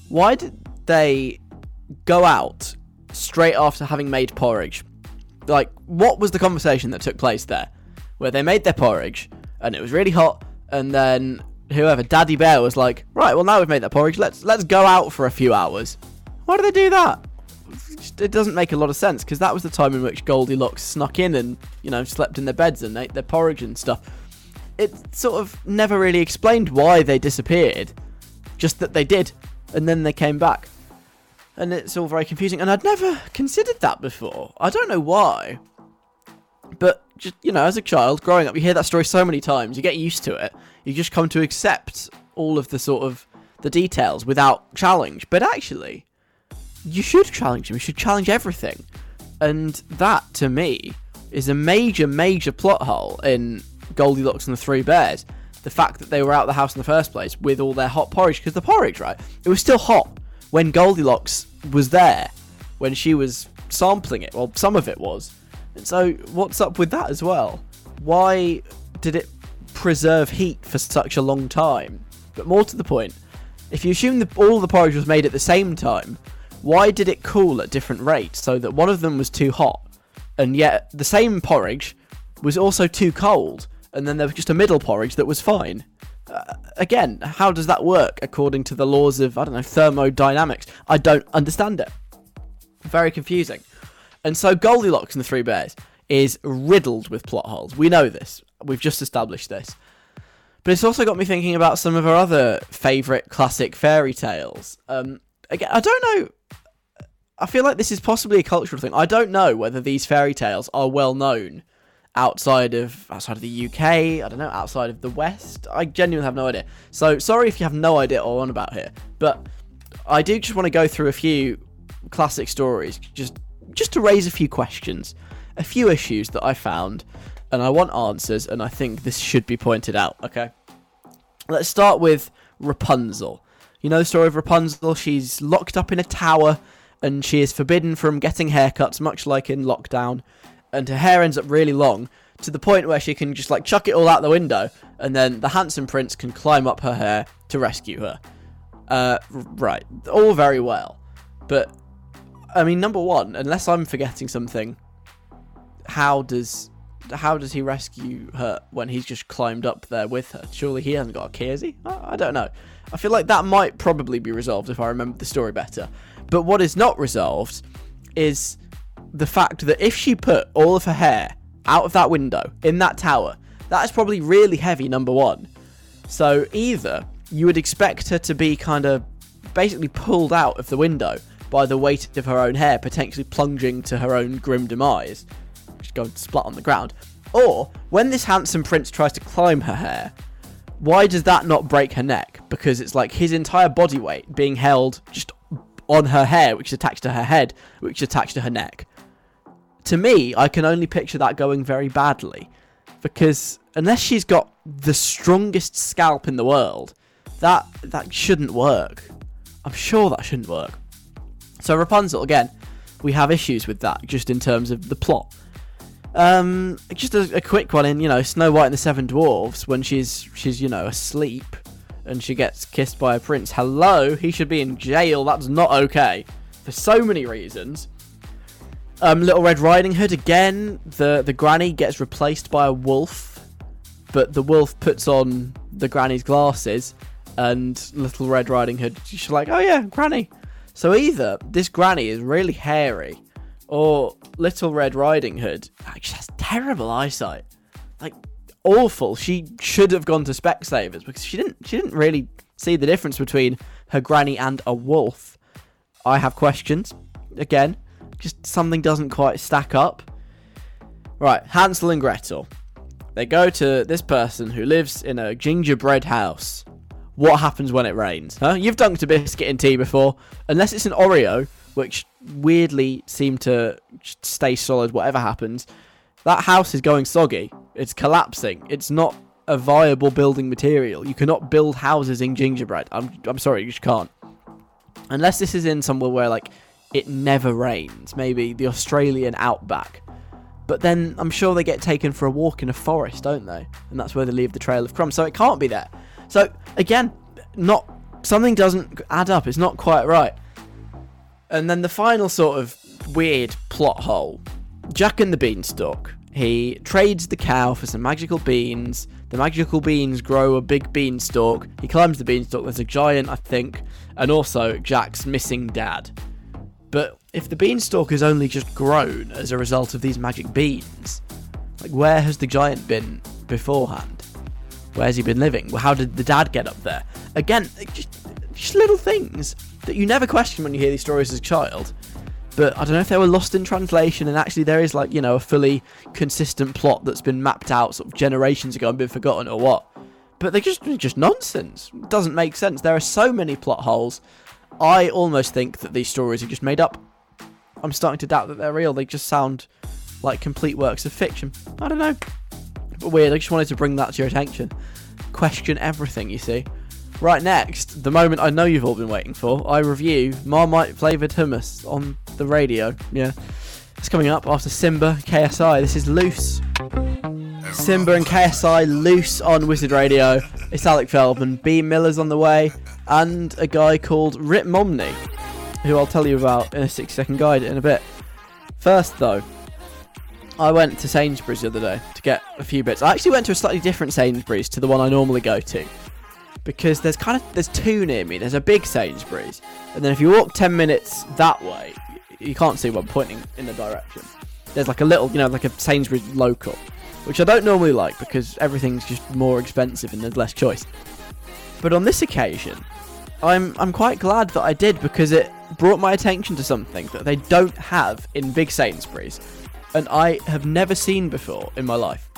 Why did they go out straight after having made porridge? Like, what was the conversation that took place there? Where they made their porridge and it was really hot, and then whoever, Daddy Bear, was like, right, well now we've made that porridge, let's let's go out for a few hours. Why do they do that? It doesn't make a lot of sense because that was the time in which Goldilocks snuck in and you know slept in their beds and ate their porridge and stuff. It sort of never really explained why they disappeared, just that they did, and then they came back. And it's all very confusing, and I'd never considered that before. I don't know why. But just you know, as a child growing up, you hear that story so many times, you get used to it. You just come to accept all of the sort of the details without challenge. But actually, you should challenge them. You should challenge everything. And that, to me, is a major, major plot hole in Goldilocks and the Three Bears. The fact that they were out of the house in the first place with all their hot porridge, because the porridge, right? It was still hot when Goldilocks was there, when she was sampling it. Well, some of it was. So what's up with that as well? Why did it preserve heat for such a long time? But more to the point, if you assume that all the porridge was made at the same time, why did it cool at different rates so that one of them was too hot, and yet the same porridge was also too cold, and then there was just a middle porridge that was fine? Uh, again, how does that work according to the laws of, I don't know, thermodynamics? I don't understand it. Very confusing. And so Goldilocks and the Three Bears is riddled with plot holes. We know this. We've just established this. But it's also got me thinking about some of our other favourite classic fairy tales. Um, again, I don't know. I feel like this is possibly a cultural thing. I don't know whether these fairy tales are well known outside of outside of the UK. I don't know outside of the West. I genuinely have no idea. So sorry if you have no idea I'm on about here, but I do just want to go through a few classic stories, just just to raise a few questions, a few issues that I found, and I want answers, and I think this should be pointed out. Okay, let's start with Rapunzel. You know the story of Rapunzel. She's locked up in a tower, and she is forbidden from getting haircuts, much like in lockdown and her hair ends up really long to the point where she can just like chuck it all out the window and then the handsome prince can climb up her hair to rescue her. Uh, right, all very well, but I mean, number one, unless I'm forgetting something, how does how does he rescue her when he's just climbed up there with her? Surely he hasn't got a key, has he? I, I don't know. I feel like that might probably be resolved if I remember the story better. But what is not resolved is the fact that if she put all of her hair out of that window in that tower, that is probably really heavy, number one. So either you would expect her to be kind of basically pulled out of the window by the weight of her own hair, potentially plunging to her own grim demise, just going splat on the ground. Or when this handsome prince tries to climb her hair, why does that not break her neck? Because it's like his entire body weight being held just on her hair, which is attached to her head, which is attached to her neck. To me, I can only picture that going very badly. Because unless she's got the strongest scalp in the world, that that shouldn't work. I'm sure that shouldn't work. So Rapunzel, again, we have issues with that, just in terms of the plot. Um, just a, a quick one in, you know, Snow White and the Seven Dwarfs, when she's she's you know asleep and she gets kissed by a prince. Hello, he should be in jail. That's not okay for so many reasons. Um, Little Red Riding Hood again. The the granny gets replaced by a wolf, but the wolf puts on the granny's glasses, and Little Red Riding Hood she's like, oh yeah, granny. So either this granny is really hairy, or Little Red Riding Hood actually has terrible eyesight, like awful. She should have gone to Specsavers because she didn't. She didn't really see the difference between her granny and a wolf. I have questions. Again, just something doesn't quite stack up. Right, Hansel and Gretel. They go to this person who lives in a gingerbread house. What happens when it rains? Huh? You've dunked a biscuit in tea before. Unless it's an Oreo, which weirdly seem to stay solid whatever happens. That house is going soggy. It's collapsing. It's not a viable building material. You cannot build houses in gingerbread. I'm, I'm sorry, you just can't. Unless this is in somewhere where, like, it never rains. Maybe the Australian outback. But then I'm sure they get taken for a walk in a forest, don't they? And that's where they leave the trail of crumbs. So it can't be there. So again, not something doesn't add up. It's not quite right. And then the final sort of weird plot hole. Jack and the Beanstalk. He trades the cow for some magical beans. The magical beans grow a big beanstalk. He climbs the beanstalk. There's a giant, I think, and also Jack's missing dad. But if the beanstalk has only just grown as a result of these magic beans, like where has the giant been beforehand? Where's he been living? How did the dad get up there? Again, just, just little things that you never question when you hear these stories as a child. But I don't know if they were lost in translation, and actually there is like you know a fully consistent plot that's been mapped out sort of generations ago and been forgotten or what. But they're just just nonsense. It doesn't make sense. There are so many plot holes I almost think that these stories are just made up. I'm starting to doubt that they're real. They just sound like complete works of fiction. I don't know. Weird. I just wanted to bring that to your attention. Question everything, you see. Right next, the moment I know you've all been waiting for, I review Marmite flavoured hummus on the radio. Yeah. It's coming up after Simba, KSI. This is Loose. Simba and KSI loose on Wizard Radio. It's Alec Feldman, Bea Miller's on the way, and a guy called Ritt Momney, who I'll tell you about in a six second guide in a bit. First, though, I went to Sainsbury's the other day to get a few bits. I actually went to a slightly different Sainsbury's to the one I normally go to. Because there's kind of there's two near me. There's a big Sainsbury's, and then if you walk ten minutes that way, you can't see I'm pointing in the direction. There's like a little, you know, like a Sainsbury's local, which I don't normally like because everything's just more expensive and there's less choice. But on this occasion, I'm I'm quite glad that I did because it brought my attention to something that they don't have in big Sainsbury's, and I have never seen before in my life.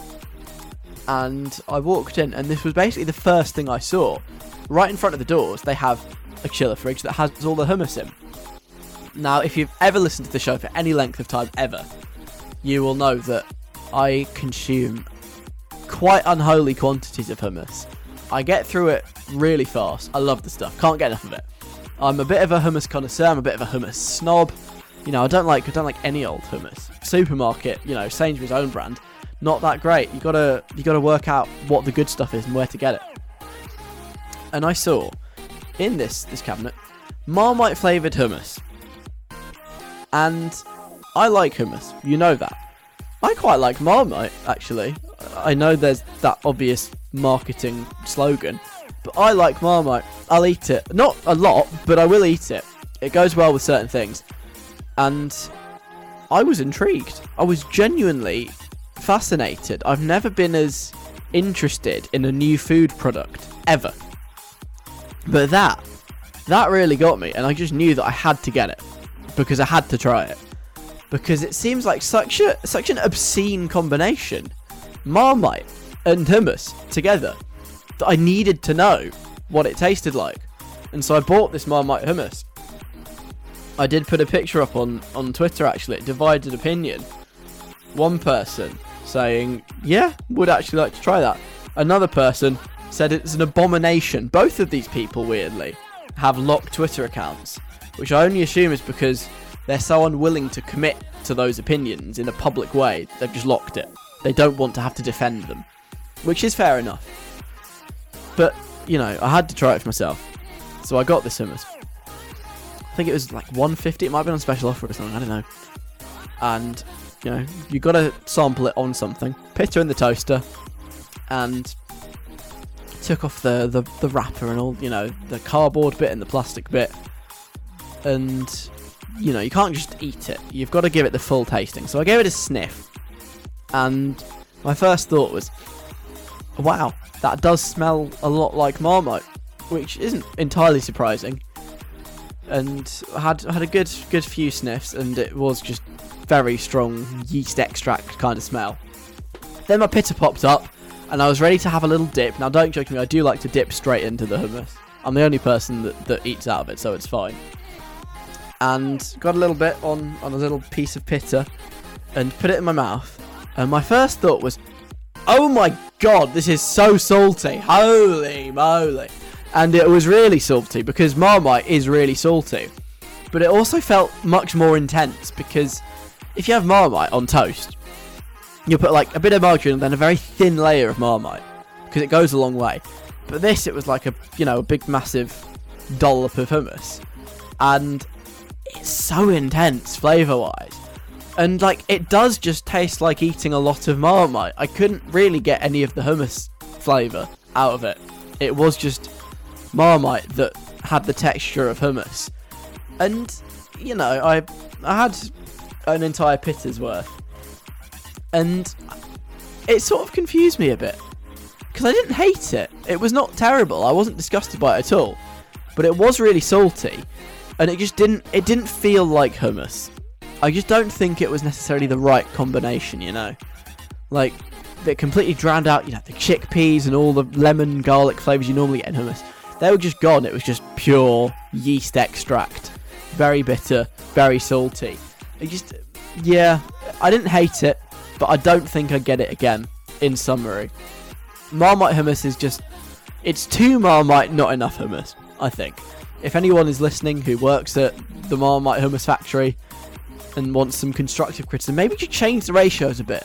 And I walked in, and this was basically the first thing I saw. Right in front of the doors, they have a chiller fridge that has all the hummus in. Now, if you've ever listened to the show for any length of time ever, you will know that I consume quite unholy quantities of hummus. I get through it really fast. I love the stuff. Can't get enough of it. I'm a bit of a hummus connoisseur. I'm a bit of a hummus snob. You know, I don't like I don't like any old hummus. Supermarket, you know, Sainsbury's own brand, not that great. You gotta you gotta work out what the good stuff is and where to get it. And I saw in this this cabinet Marmite flavoured hummus. And I like hummus. You know that. I quite like Marmite, actually. I know there's that obvious marketing slogan, but I like Marmite. I'll eat it. Not a lot, but I will eat it. It goes well with certain things. And I was intrigued. I was genuinely fascinated. I've never been as interested in a new food product ever. But that, that really got me, and I just knew that I had to get it because I had to try it because it seems like such a such an obscene combination, Marmite and hummus together, that I needed to know what it tasted like, and so I bought this Marmite hummus. I did put a picture up on on Twitter actually, it divided opinion. One person saying, "Yeah, would actually like to try that." Another person said it's an abomination. Both of these people, weirdly, have locked Twitter accounts, which I only assume is because they're so unwilling to commit to those opinions in a public way, they've just locked it. They don't want to have to defend them, which is fair enough. But, you know, I had to try it for myself. So I got this hummus. I think it was like 150, it might have been on special offer or something, I don't know. And, you know, you gotta sample it on something. Put her in the toaster, and took off the, the, the wrapper and all, you know, the cardboard bit and the plastic bit. And you know, you can't just eat it. You've got to give it the full tasting. So I gave it a sniff, and my first thought was, wow, that does smell a lot like Marmite, which isn't entirely surprising. And had had a good good few sniffs, and it was just very strong yeast extract kind of smell. Then my pitta popped up, and I was ready to have a little dip. Now, don't joke me, I do like to dip straight into the hummus. I'm the only person that, that eats out of it, so it's fine and got a little bit on, on a little piece of pitta and put it in my mouth. And my first thought was, oh my god, this is so salty. Holy moly. And it was really salty because Marmite is really salty. But it also felt much more intense because if you have Marmite on toast, you put like a bit of margarine and then a very thin layer of Marmite because it goes a long way. But this, it was like a, you know, a big massive dollop of hummus. And it's so intense flavor wise. And like it does just taste like eating a lot of Marmite. I couldn't really get any of the hummus flavor out of it. It was just Marmite that had the texture of hummus. And you know, I I had an entire pitta's worth. And it sort of confused me a bit. Because I didn't hate it. It was not terrible. I wasn't disgusted by it at all. But it was really salty and it just didn't it didn't feel like hummus. I just don't think it was necessarily the right combination, you know. Like they completely drowned out, you know, the chickpeas and all the lemon garlic flavors you normally get in hummus. They were just gone. It was just pure yeast extract, very bitter, very salty. It just, yeah, I didn't hate it, but I don't think I'd get it again. In summary, Marmite hummus is just, it's too Marmite, not enough hummus. I think if anyone is listening who works at the Marmite Hummus Factory, and wants some constructive criticism, maybe you should change the ratios a bit.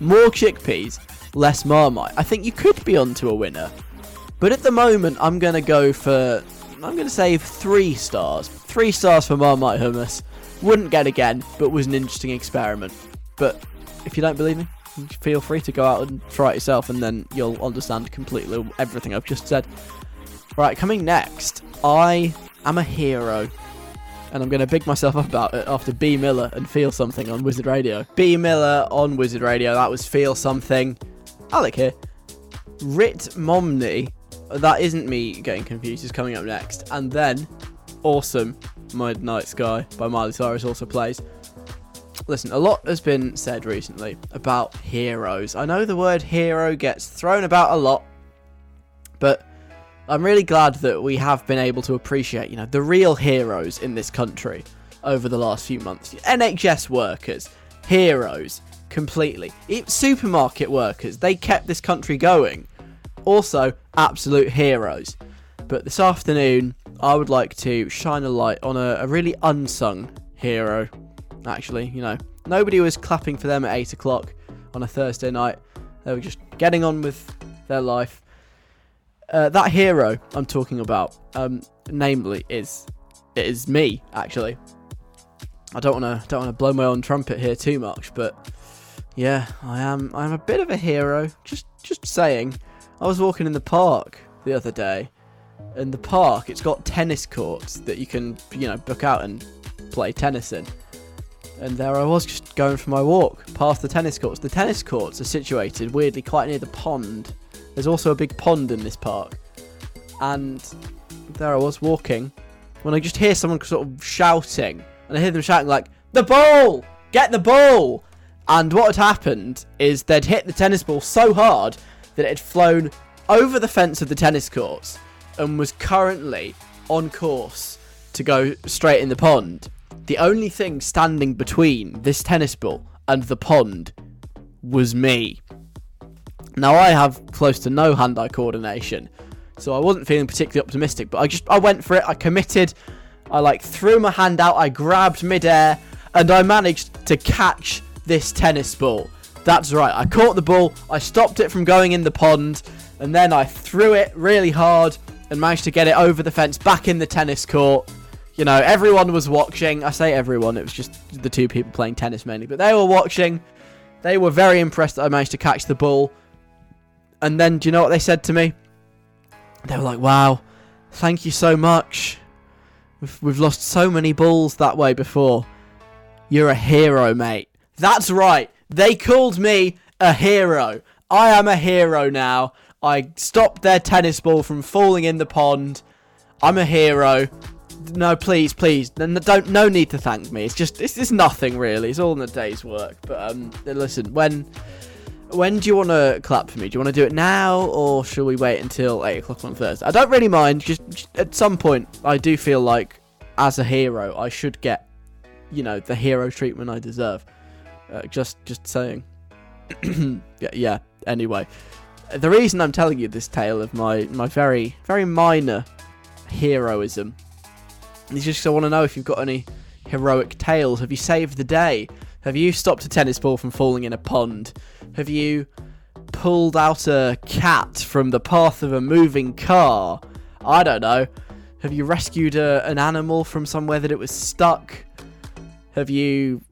More chickpeas, less marmite. I think you could be onto a winner. But at the moment, I'm going to go for. I'm going to say three stars. Three stars for Marmite Hummus. Wouldn't get again, but was an interesting experiment. But if you don't believe me, feel free to go out and try it yourself, and then you'll understand completely everything I've just said. Right, coming next, I am a hero. And I'm going to big myself up about it after Bea Miller and Feel Something on Wizard Radio. Bea Miller on Wizard Radio, that was Feel Something. Alec here. Ritt Momney, that isn't me getting confused, is coming up next. And then, Awesome, Midnight Sky by Miley Cyrus also plays. Listen, a lot has been said recently about heroes. I know the word hero gets thrown about a lot, but I'm really glad that we have been able to appreciate, you know, the real heroes in this country over the last few months. NHS workers, heroes, completely. Supermarket workers, they kept this country going. Also, absolute heroes. But this afternoon, I would like to shine a light on a, a really unsung hero. Actually, you know, nobody was clapping for them at 8 o'clock on a Thursday night. They were just getting on with their life. Uh, that hero I'm talking about, um, namely, is is me actually. I don't want to don't want to blow my own trumpet here too much, but yeah, I am I'm a bit of a hero. Just just saying. I was walking in the park the other day, and the park it's got tennis courts that you can you know book out and play tennis in. And there I was just going for my walk past the tennis courts. The tennis courts are situated weirdly quite near the pond. There's also a big pond in this park. And there I was walking when I just hear someone sort of shouting. And I hear them shouting like, The ball! Get the ball! And what had happened is they'd hit the tennis ball so hard that it had flown over the fence of the tennis courts and was currently on course to go straight in the pond. The only thing standing between this tennis ball and the pond was me. Now I have close to no hand-eye coordination, so I wasn't feeling particularly optimistic. But I just I went for it. I committed. I like threw my hand out. I grabbed midair, and I managed to catch this tennis ball. That's right. I caught the ball. I stopped it from going in the pond, and then I threw it really hard and managed to get it over the fence back in the tennis court. You know, everyone was watching. I say everyone. It was just the two people playing tennis mainly, but they were watching. They were very impressed that I managed to catch the ball. And then, do you know what they said to me? They were like, wow, thank you so much. We've, we've lost so many balls that way before. You're a hero, mate. That's right. They called me a hero. I am a hero now. I stopped their tennis ball from falling in the pond. I'm a hero. No, please, please, don't. No need to thank me. It's just, it's, it's nothing really. It's all in the day's work. But um, listen, when when do you want to clap for me? Do you want to do it now, or shall we wait until eight o'clock on Thursday? I don't really mind. Just, just at some point, I do feel like, as a hero, I should get, you know, the hero treatment I deserve. Uh, just, just saying. yeah, yeah. Anyway, the reason I'm telling you this tale of my my very very minor heroism is just I want to know if you've got any heroic tales. Have you saved the day? Have you stopped a tennis ball from falling in a pond? Have you pulled out a cat from the path of a moving car? I don't know. Have you rescued a, an animal from somewhere that it was stuck? Have you.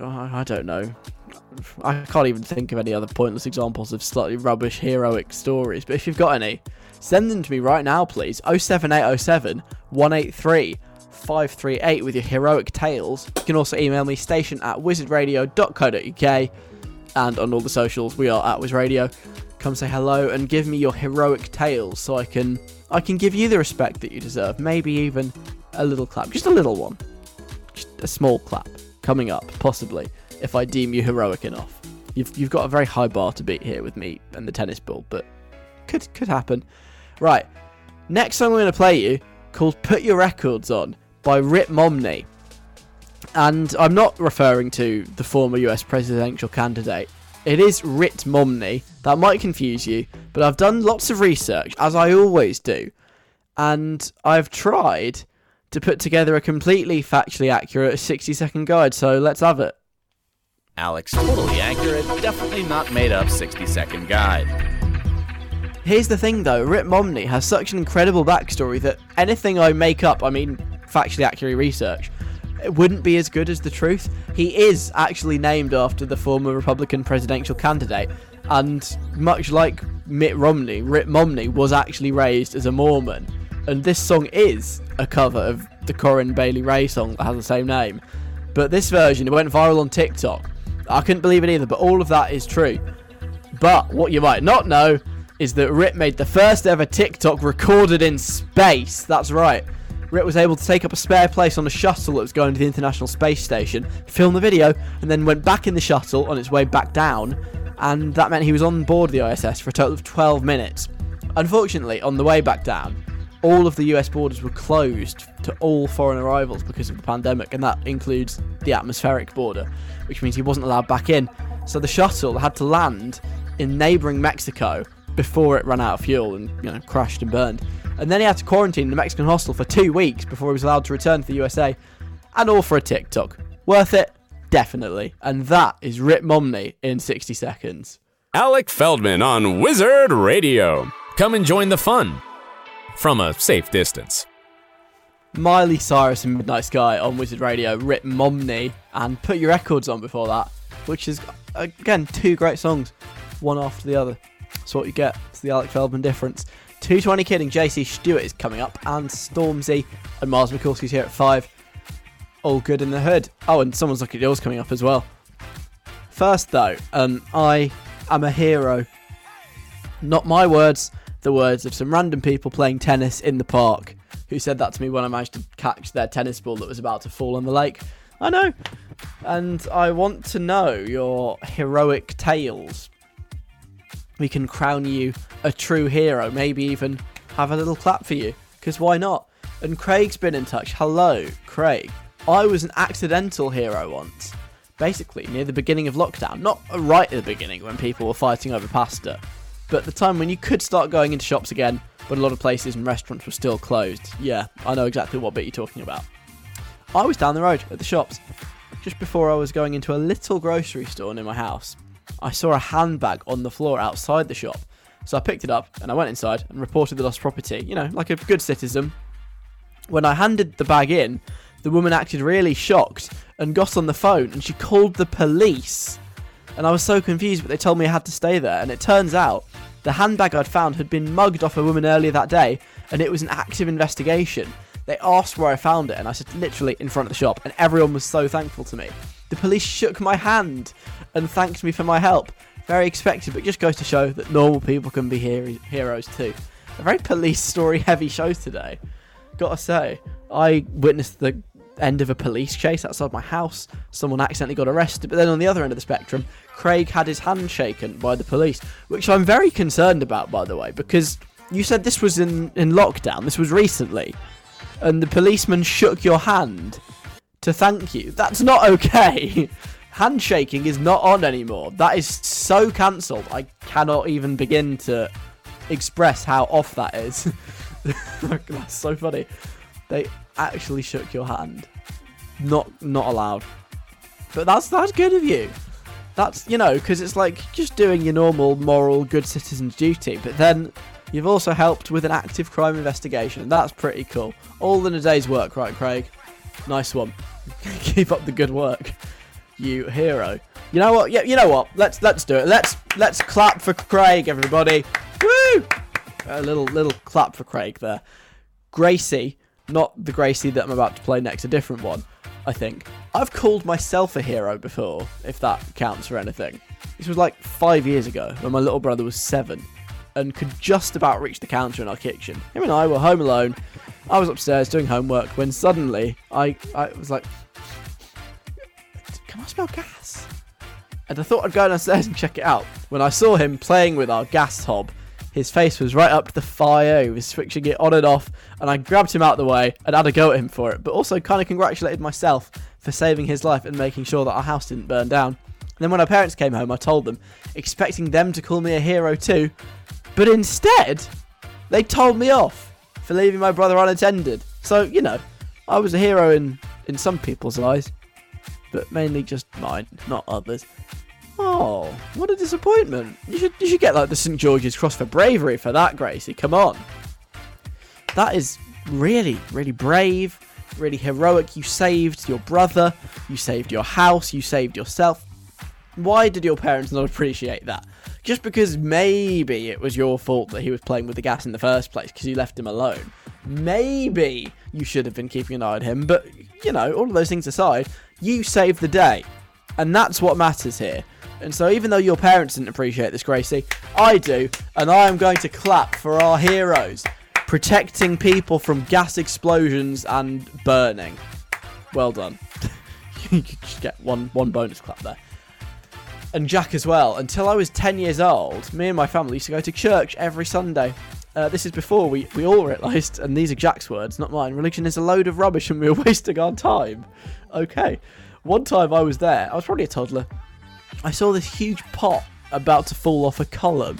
I don't know. I can't even think of any other pointless examples of slightly rubbish heroic stories, but if you've got any, send them to me right now, please. 07807 183 538 with your heroic tales. You can also email me station at wizardradio.co.uk and on all the socials we are at wizradio. Come say hello and give me your heroic tales so I can I can give you the respect that you deserve. Maybe even a little clap, just a little one, just a small clap coming up, possibly if I deem you heroic enough. You've you've got a very high bar to beat here with me and the tennis ball, but could could happen. Right, next song I'm going to play you called "Put Your Records On" by Ritt Momney, and I'm not referring to the former U.S. presidential candidate. It is Ritt Momney. That might confuse you, but I've done lots of research, as I always do, and I've tried to put together a completely factually accurate 60 second guide, so let's have it. Alex, totally accurate, definitely not made up 60 second guide. Here's the thing though, Ritt Momney has such an incredible backstory that anything I make up, I mean factually accurate research, it wouldn't be as good as the truth. He is actually named after the former Republican presidential candidate, and much like Mitt Romney, Ritt Momney was actually raised as a Mormon. And this song is a cover of the Corinne Bailey Rae song that has the same name. But this version, it went viral on TikTok. I couldn't believe it either, but all of that is true. But what you might not know is that Ritt made the first ever TikTok recorded in space. That's right. Ritt was able to take up a spare place on a shuttle that was going to the International Space Station, film the video, and then went back in the shuttle on its way back down. And that meant he was on board the ISS for a total of 12 minutes. Unfortunately, on the way back down, all of the US borders were closed to all foreign arrivals because of the pandemic, and that includes the atmospheric border, which means he wasn't allowed back in. So the shuttle had to land in neighbouring Mexico before it ran out of fuel and you know crashed and burned. And then he had to quarantine in the Mexican hostel for two weeks before he was allowed to return to the USA. And all for a TikTok. Worth it? Definitely. And that is Ritt Momney in 60 seconds. Alec Feldman on Wizard Radio. Come and join the fun from a safe distance. Miley Cyrus and Midnight Sky on Wizard Radio, Ritt Momney, and Put Your Records on before that, which is, again, two great songs, one after the other. That's what you get. It's the Alec Feldman difference. 220 Kidding, JC Stewart is coming up, and Stormzy and Mars Mikulski's here at 5. All good in the hood. Oh, and someone's looking at yours coming up as well. First, though, um, I am a hero. Not my words, the words of some random people playing tennis in the park who said that to me when I managed to catch their tennis ball that was about to fall on the lake. I know. And I want to know your heroic tales. We can crown you a true hero, maybe even have a little clap for you, because why not? And Craig's been in touch. Hello, Craig. I was an accidental hero once. Basically, near the beginning of lockdown. Not right at the beginning when people were fighting over pasta, but the time when you could start going into shops again, but a lot of places and restaurants were still closed. Yeah, I know exactly what bit you're talking about. I was down the road at the shops. Just before I was going into a little grocery store near my house, I saw a handbag on the floor outside the shop. So I picked it up and I went inside and reported the lost property, you know, like a good citizen. When I handed the bag in, the woman acted really shocked and got on the phone and she called the police. And I was so confused, but they told me I had to stay there. And it turns out the handbag I'd found had been mugged off a woman earlier that day and it was an active investigation. They asked where I found it and I said literally in front of the shop and everyone was so thankful to me. The police shook my hand and thanked me for my help. Very expected, but just goes to show that normal people can be hero- heroes too. A very police story heavy show today. Gotta say, I witnessed the end of a police chase outside my house. Someone accidentally got arrested, but then on the other end of the spectrum, Craig had his hand shaken by the police, which I'm very concerned about, by the way, because you said this was in, in lockdown, this was recently, and the policeman shook your hand to thank you. That's not okay. Handshaking is not on anymore. That is so cancelled. I cannot even begin to express how off that is. That's so funny. They actually shook your hand. Not not allowed. But that's that's good of you. That's you know because it's like just doing your normal moral good citizen's duty. But then you've also helped with an active crime investigation. That's pretty cool. All in a day's work, right, Craig? Nice one. Keep up the good work, you hero. You know what? Yeah, you know what? Let's let's do it. Let's let's clap for Craig, everybody. Woo! A little little clap for Craig there. Gracie, not the Gracie that I'm about to play next, a different one. I think I've called myself a hero before, if that counts for anything. This was like five years ago when my little brother was seven and could just about reach the counter in our kitchen. Him and I were home alone. I was upstairs doing homework when suddenly I, I was like, Can I smell gas? And I thought I'd go downstairs and check it out. When I saw him playing with our gas hob, his face was right up to the fire. He was switching it on and off, and I grabbed him out of the way and had a go at him for it, but also kind of congratulated myself for saving his life and making sure that our house didn't burn down. And then when our parents came home, I told them, expecting them to call me a hero too, but instead, they told me off for leaving my brother unattended. So, you know, I was a hero in, in some people's eyes, but mainly just mine, not others. Oh, what a disappointment. You should, you should get like the St. George's Cross for bravery for that, Gracie. Come on. That is really, really brave, really heroic. You saved your brother, you saved your house, you saved yourself. Why did your parents not appreciate that? Just because maybe it was your fault that he was playing with the gas in the first place because you left him alone. Maybe you should have been keeping an eye on him, but you know, all of those things aside, you saved the day. And that's what matters here. And so, even though your parents didn't appreciate this, Gracie, I do, and I am going to clap for our heroes protecting people from gas explosions and burning. Well done. you just get one one bonus clap there. And Jack as well. Until I was 10 years old, me and my family used to go to church every Sunday. Uh, this is before we, we all realised, and these are Jack's words, not mine, religion is a load of rubbish and we're wasting our time. Okay. One time I was there, I was probably a toddler. I saw this huge pot about to fall off a column.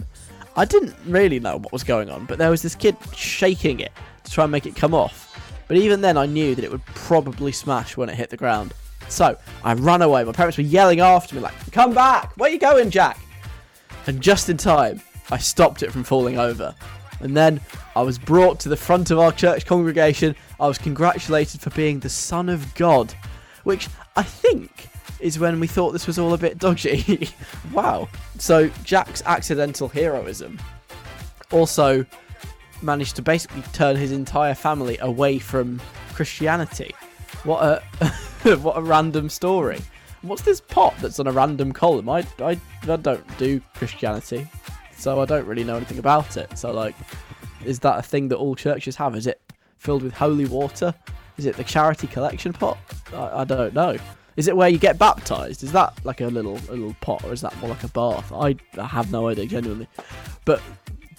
I didn't really know what was going on, but there was this kid shaking it to try and make it come off. But even then, I knew that it would probably smash when it hit the ground. So I ran away. My parents were yelling after me, like, Come back! Where are you going, Jack? And just in time, I stopped it from falling over. And then I was brought to the front of our church congregation. I was congratulated for being the Son of God, which I think is when we thought this was all a bit dodgy. wow. So Jack's accidental heroism also managed to basically turn his entire family away from Christianity. What a what a random story. What's this pot that's on a random column? I, I, I don't do Christianity, so I don't really know anything about it. So like, is that a thing that all churches have? Is it filled with holy water? Is it the charity collection pot? I, I don't know. Is it where you get baptized? Is that like a little a little pot, or is that more like a bath? I, I have no idea, genuinely. But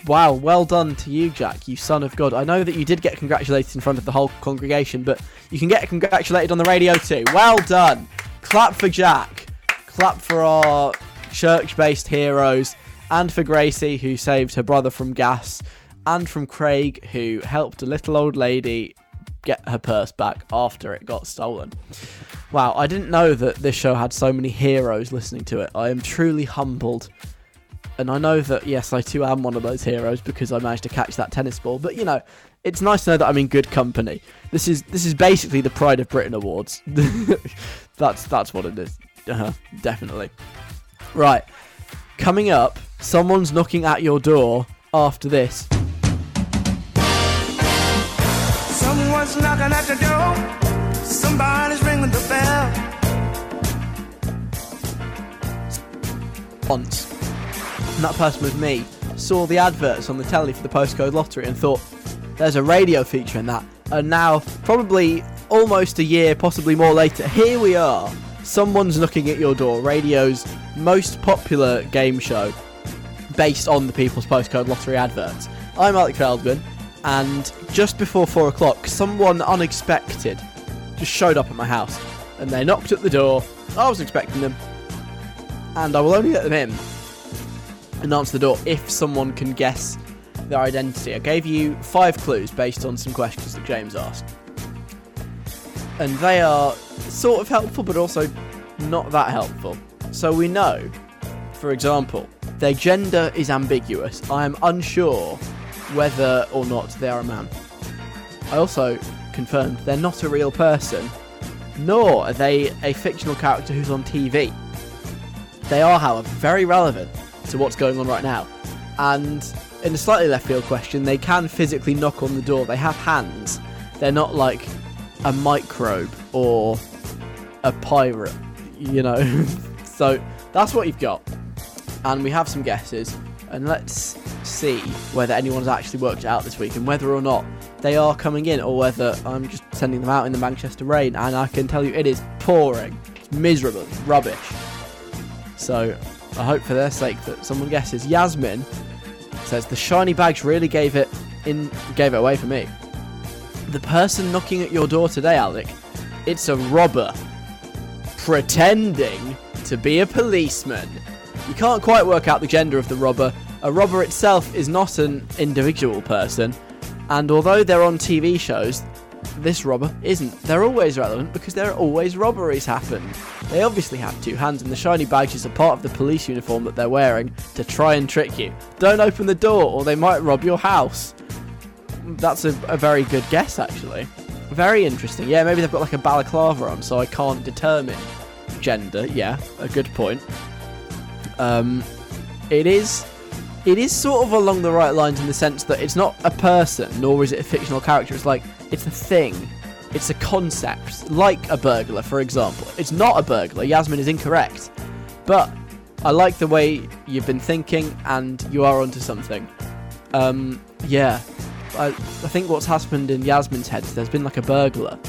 wow, well done to you, Jack, you son of God. I know that you did get congratulated in front of the whole congregation, but you can get congratulated on the radio too. Well done. Clap for Jack. Clap for our church-based heroes, and for Gracie, who saved her brother from gas, and from Craig, who helped a little old lady get her purse back after it got stolen. Wow, I didn't know that this show had so many heroes listening to it. I am truly humbled. And I know that, yes, I too am one of those heroes because I managed to catch that tennis ball. But, you know, it's nice to know that I'm in good company. This is this is basically the Pride of Britain Awards. that's that's what it is. Uh-huh, definitely. Right. Coming up, someone's knocking at your door after this. Someone's knocking at door. Somebody's once. And that person was me. Saw the adverts on the telly for the postcode lottery and thought, there's a radio feature in that. And now, probably almost a year, possibly more later, here we are. Someone's knocking at your door. Radio's most popular game show based on the People's Postcode Lottery adverts. I'm Alec Feldman, and just before four o'clock, someone unexpected just showed up at my house. And they knocked at the door. I was expecting them, and I will only let them in and answer the door if someone can guess their identity. I gave you five clues based on some questions that James asked. And they are sort of helpful, but also not that helpful. So we know, for example, their gender is ambiguous. I am unsure whether or not they are a man. I also confirmed they're not a real person, nor are they a fictional character who's on TV. They are, however, very relevant to what's going on right now. And in a slightly left field question, they can physically knock on the door. They have hands. They're not like a microbe or a pirate, you know. so that's what you've got. And we have some guesses. And let's see whether anyone's actually worked out this week and whether or not they are coming in or whether I'm just sending them out in the Manchester rain. And I can tell you it is pouring. It's miserable. It's rubbish. So I hope for their sake that someone guesses. Yasmin says the shiny bags really gave it in gave it away for me. The person knocking at your door today, Alec, it's a robber pretending to be a policeman. You can't quite work out the gender of the robber. A robber itself is not an individual person, and although they're on TV shows, this robber isn't. They're always relevant because there are always robberies happen. They obviously have two hands, and the shiny badges are part of the police uniform that they're wearing to try and trick you. Don't open the door, or they might rob your house. That's a, a very good guess, actually. Very interesting. Yeah, maybe they've got like a balaclava on, so I can't determine gender. Yeah, a good point. Um, it is it is sort of along the right lines in the sense that it's not a person, nor is it a fictional character. It's like it's a thing. It's a concept, like a burglar, for example. It's not a burglar. Yasmin is incorrect, but I like the way you've been thinking, and you are onto something. Um, yeah, I, I think what's happened in Yasmin's head is there's been like a burglar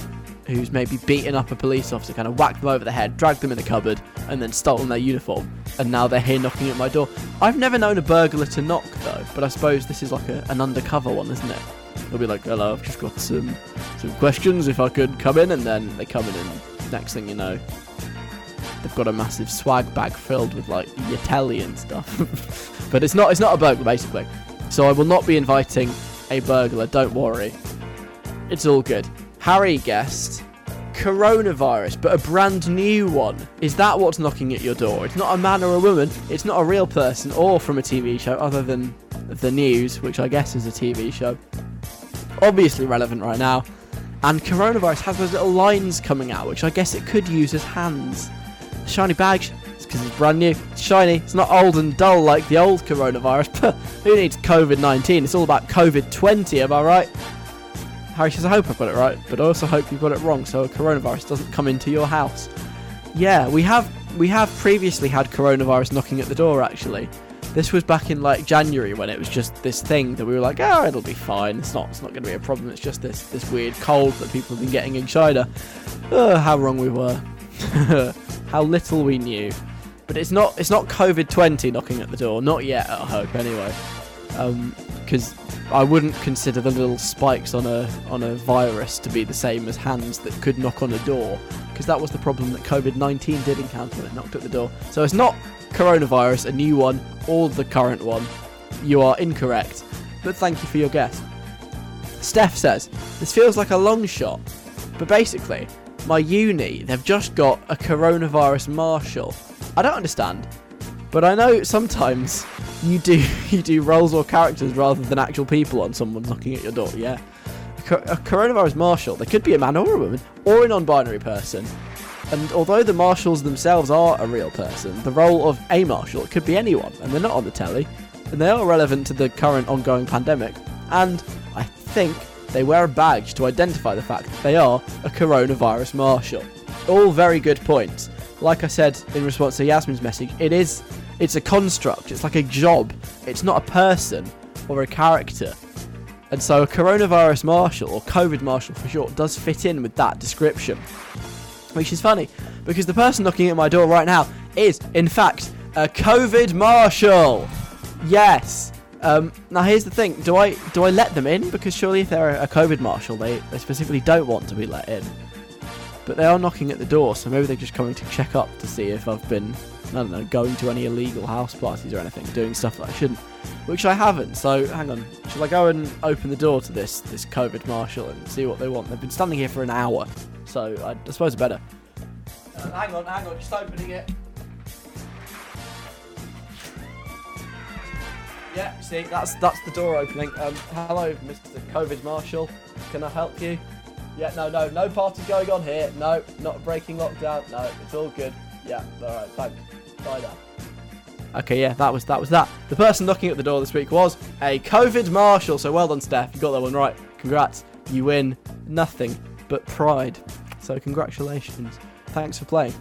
who's maybe beaten up a police officer, kind of whacked them over the head, dragged them in a cupboard, and then stolen their uniform. And now they're here knocking at my door. I've never known a burglar to knock though, but I suppose this is like a, an undercover one, isn't it? They'll be like, "Hello, I've just got some some questions. If I could come in," and then they come in, and next thing you know, they've got a massive swag bag filled with like Yatelli and stuff. but it's not it's not a burglar basically. So I will not be inviting a burglar. Don't worry. It's all good. Harry guessed coronavirus, but a brand new one. Is that what's knocking at your door? It's not a man or a woman. It's not a real person or from a TV show, other than the news, which I guess is a TV show. Obviously relevant right now. And coronavirus has those little lines coming out, which I guess it could use as hands. Shiny badge, it's because it's brand new. It's shiny. It's not old and dull like the old coronavirus. Who needs COVID 19? It's all about COVID 20, am I right? Harry says, I hope I've got it right, but I also hope you've got it wrong so a coronavirus doesn't come into your house. Yeah, we have we have previously had coronavirus knocking at the door actually. This was back in like January when it was just this thing that we were like, oh, it'll be fine. It's not it's not going to be a problem. It's just this this weird cold that people have been getting in China. Oh, how wrong we were. how little we knew. But it's not it's not COVID twenty knocking at the door. Not yet, I hope anyway. Um, Because I wouldn't consider the little spikes on a on a virus to be the same as hands that could knock on a door, because that was the problem that COVID nineteen did encounter when it knocked at the door. So it's not coronavirus, a new one, or the current one. You are incorrect, but thank you for your guess. Steph says this feels like a long shot, but basically, my uni they've just got a coronavirus marshal. I don't understand, but I know sometimes you do you do roles or characters rather than actual people on someone knocking at your door. Yeah, a, co- a coronavirus marshal. They could be a man or a woman or a non-binary person. And although the marshals themselves are a real person, the role of a marshal could be anyone, and they're not on the telly, and they are relevant to the current ongoing pandemic. And I think they wear a badge to identify the fact that they are a coronavirus marshal. All very good points. Like I said in response to Yasmin's message, it is it's a construct. It's like a job. It's not a person or a character. And so a coronavirus marshal or COVID marshal for short does fit in with that description. Which is funny because the person knocking at my door right now is in fact a COVID marshal. Yes. Um, now here's the thing: do I do I let them in? Because surely if they're a COVID marshal, they, they specifically don't want to be let in. But they are knocking at the door, so maybe they're just coming to check up to see if I've been, I don't know, going to any illegal house parties or anything, doing stuff that I shouldn't, which I haven't. So hang on, shall I go and open the door to this this COVID marshal and see what they want? They've been standing here for an hour, so I, I suppose better. Uh, hang on, hang on, just opening it. Yeah, see, that's that's the door opening. Um, hello, Mr. COVID Marshal. Can I help you? Yeah, no, no, no parties going on here. No, not breaking lockdown. No, it's all good. Yeah, all right, thanks. Okay, yeah, that was that was that. The person knocking at the door this week was a COVID Marshal. So well done, Steph. You got that one right. Congrats. You win nothing but pride. So congratulations. Thanks for playing.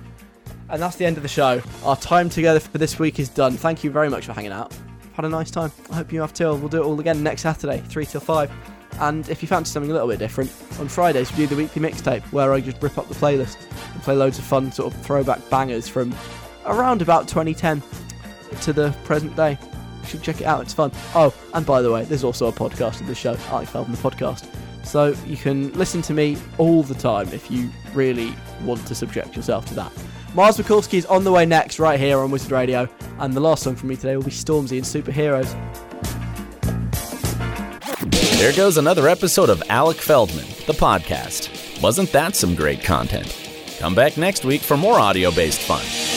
And that's the end of the show. Our time together for this week is done. Thank you very much for hanging out. Had a nice time. I hope you have too. We'll do it all again next Saturday, 3 till 5. And if you fancy something a little bit different, on Fridays we do the weekly mixtape where I just rip up the playlist and play loads of fun sort of throwback bangers from around about 2010 to the present day. You should check it out, it's fun. Oh, and by the way, there's also a podcast of the show, Alec Feldman the podcast. So you can listen to me all the time if you really want to subject yourself to that. Mars Mikulski is on the way next, right here on Wizard Radio, and the last song from me today will be Stormzy and Superheroes. There goes another episode of Alec Feldman, the podcast. Wasn't that some great content? Come back next week for more audio based fun.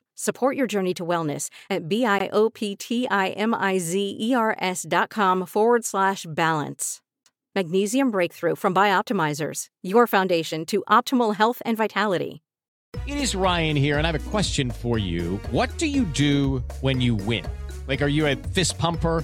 Support your journey to wellness at B-I-O-P-T-I-M-I-Z-E-R-S dot com forward slash balance. Magnesium Breakthrough from Bioptimizers, your foundation to optimal health and vitality. It is Ryan here, and I have a question for you. What do you do when you win? Like, are you a fist pumper?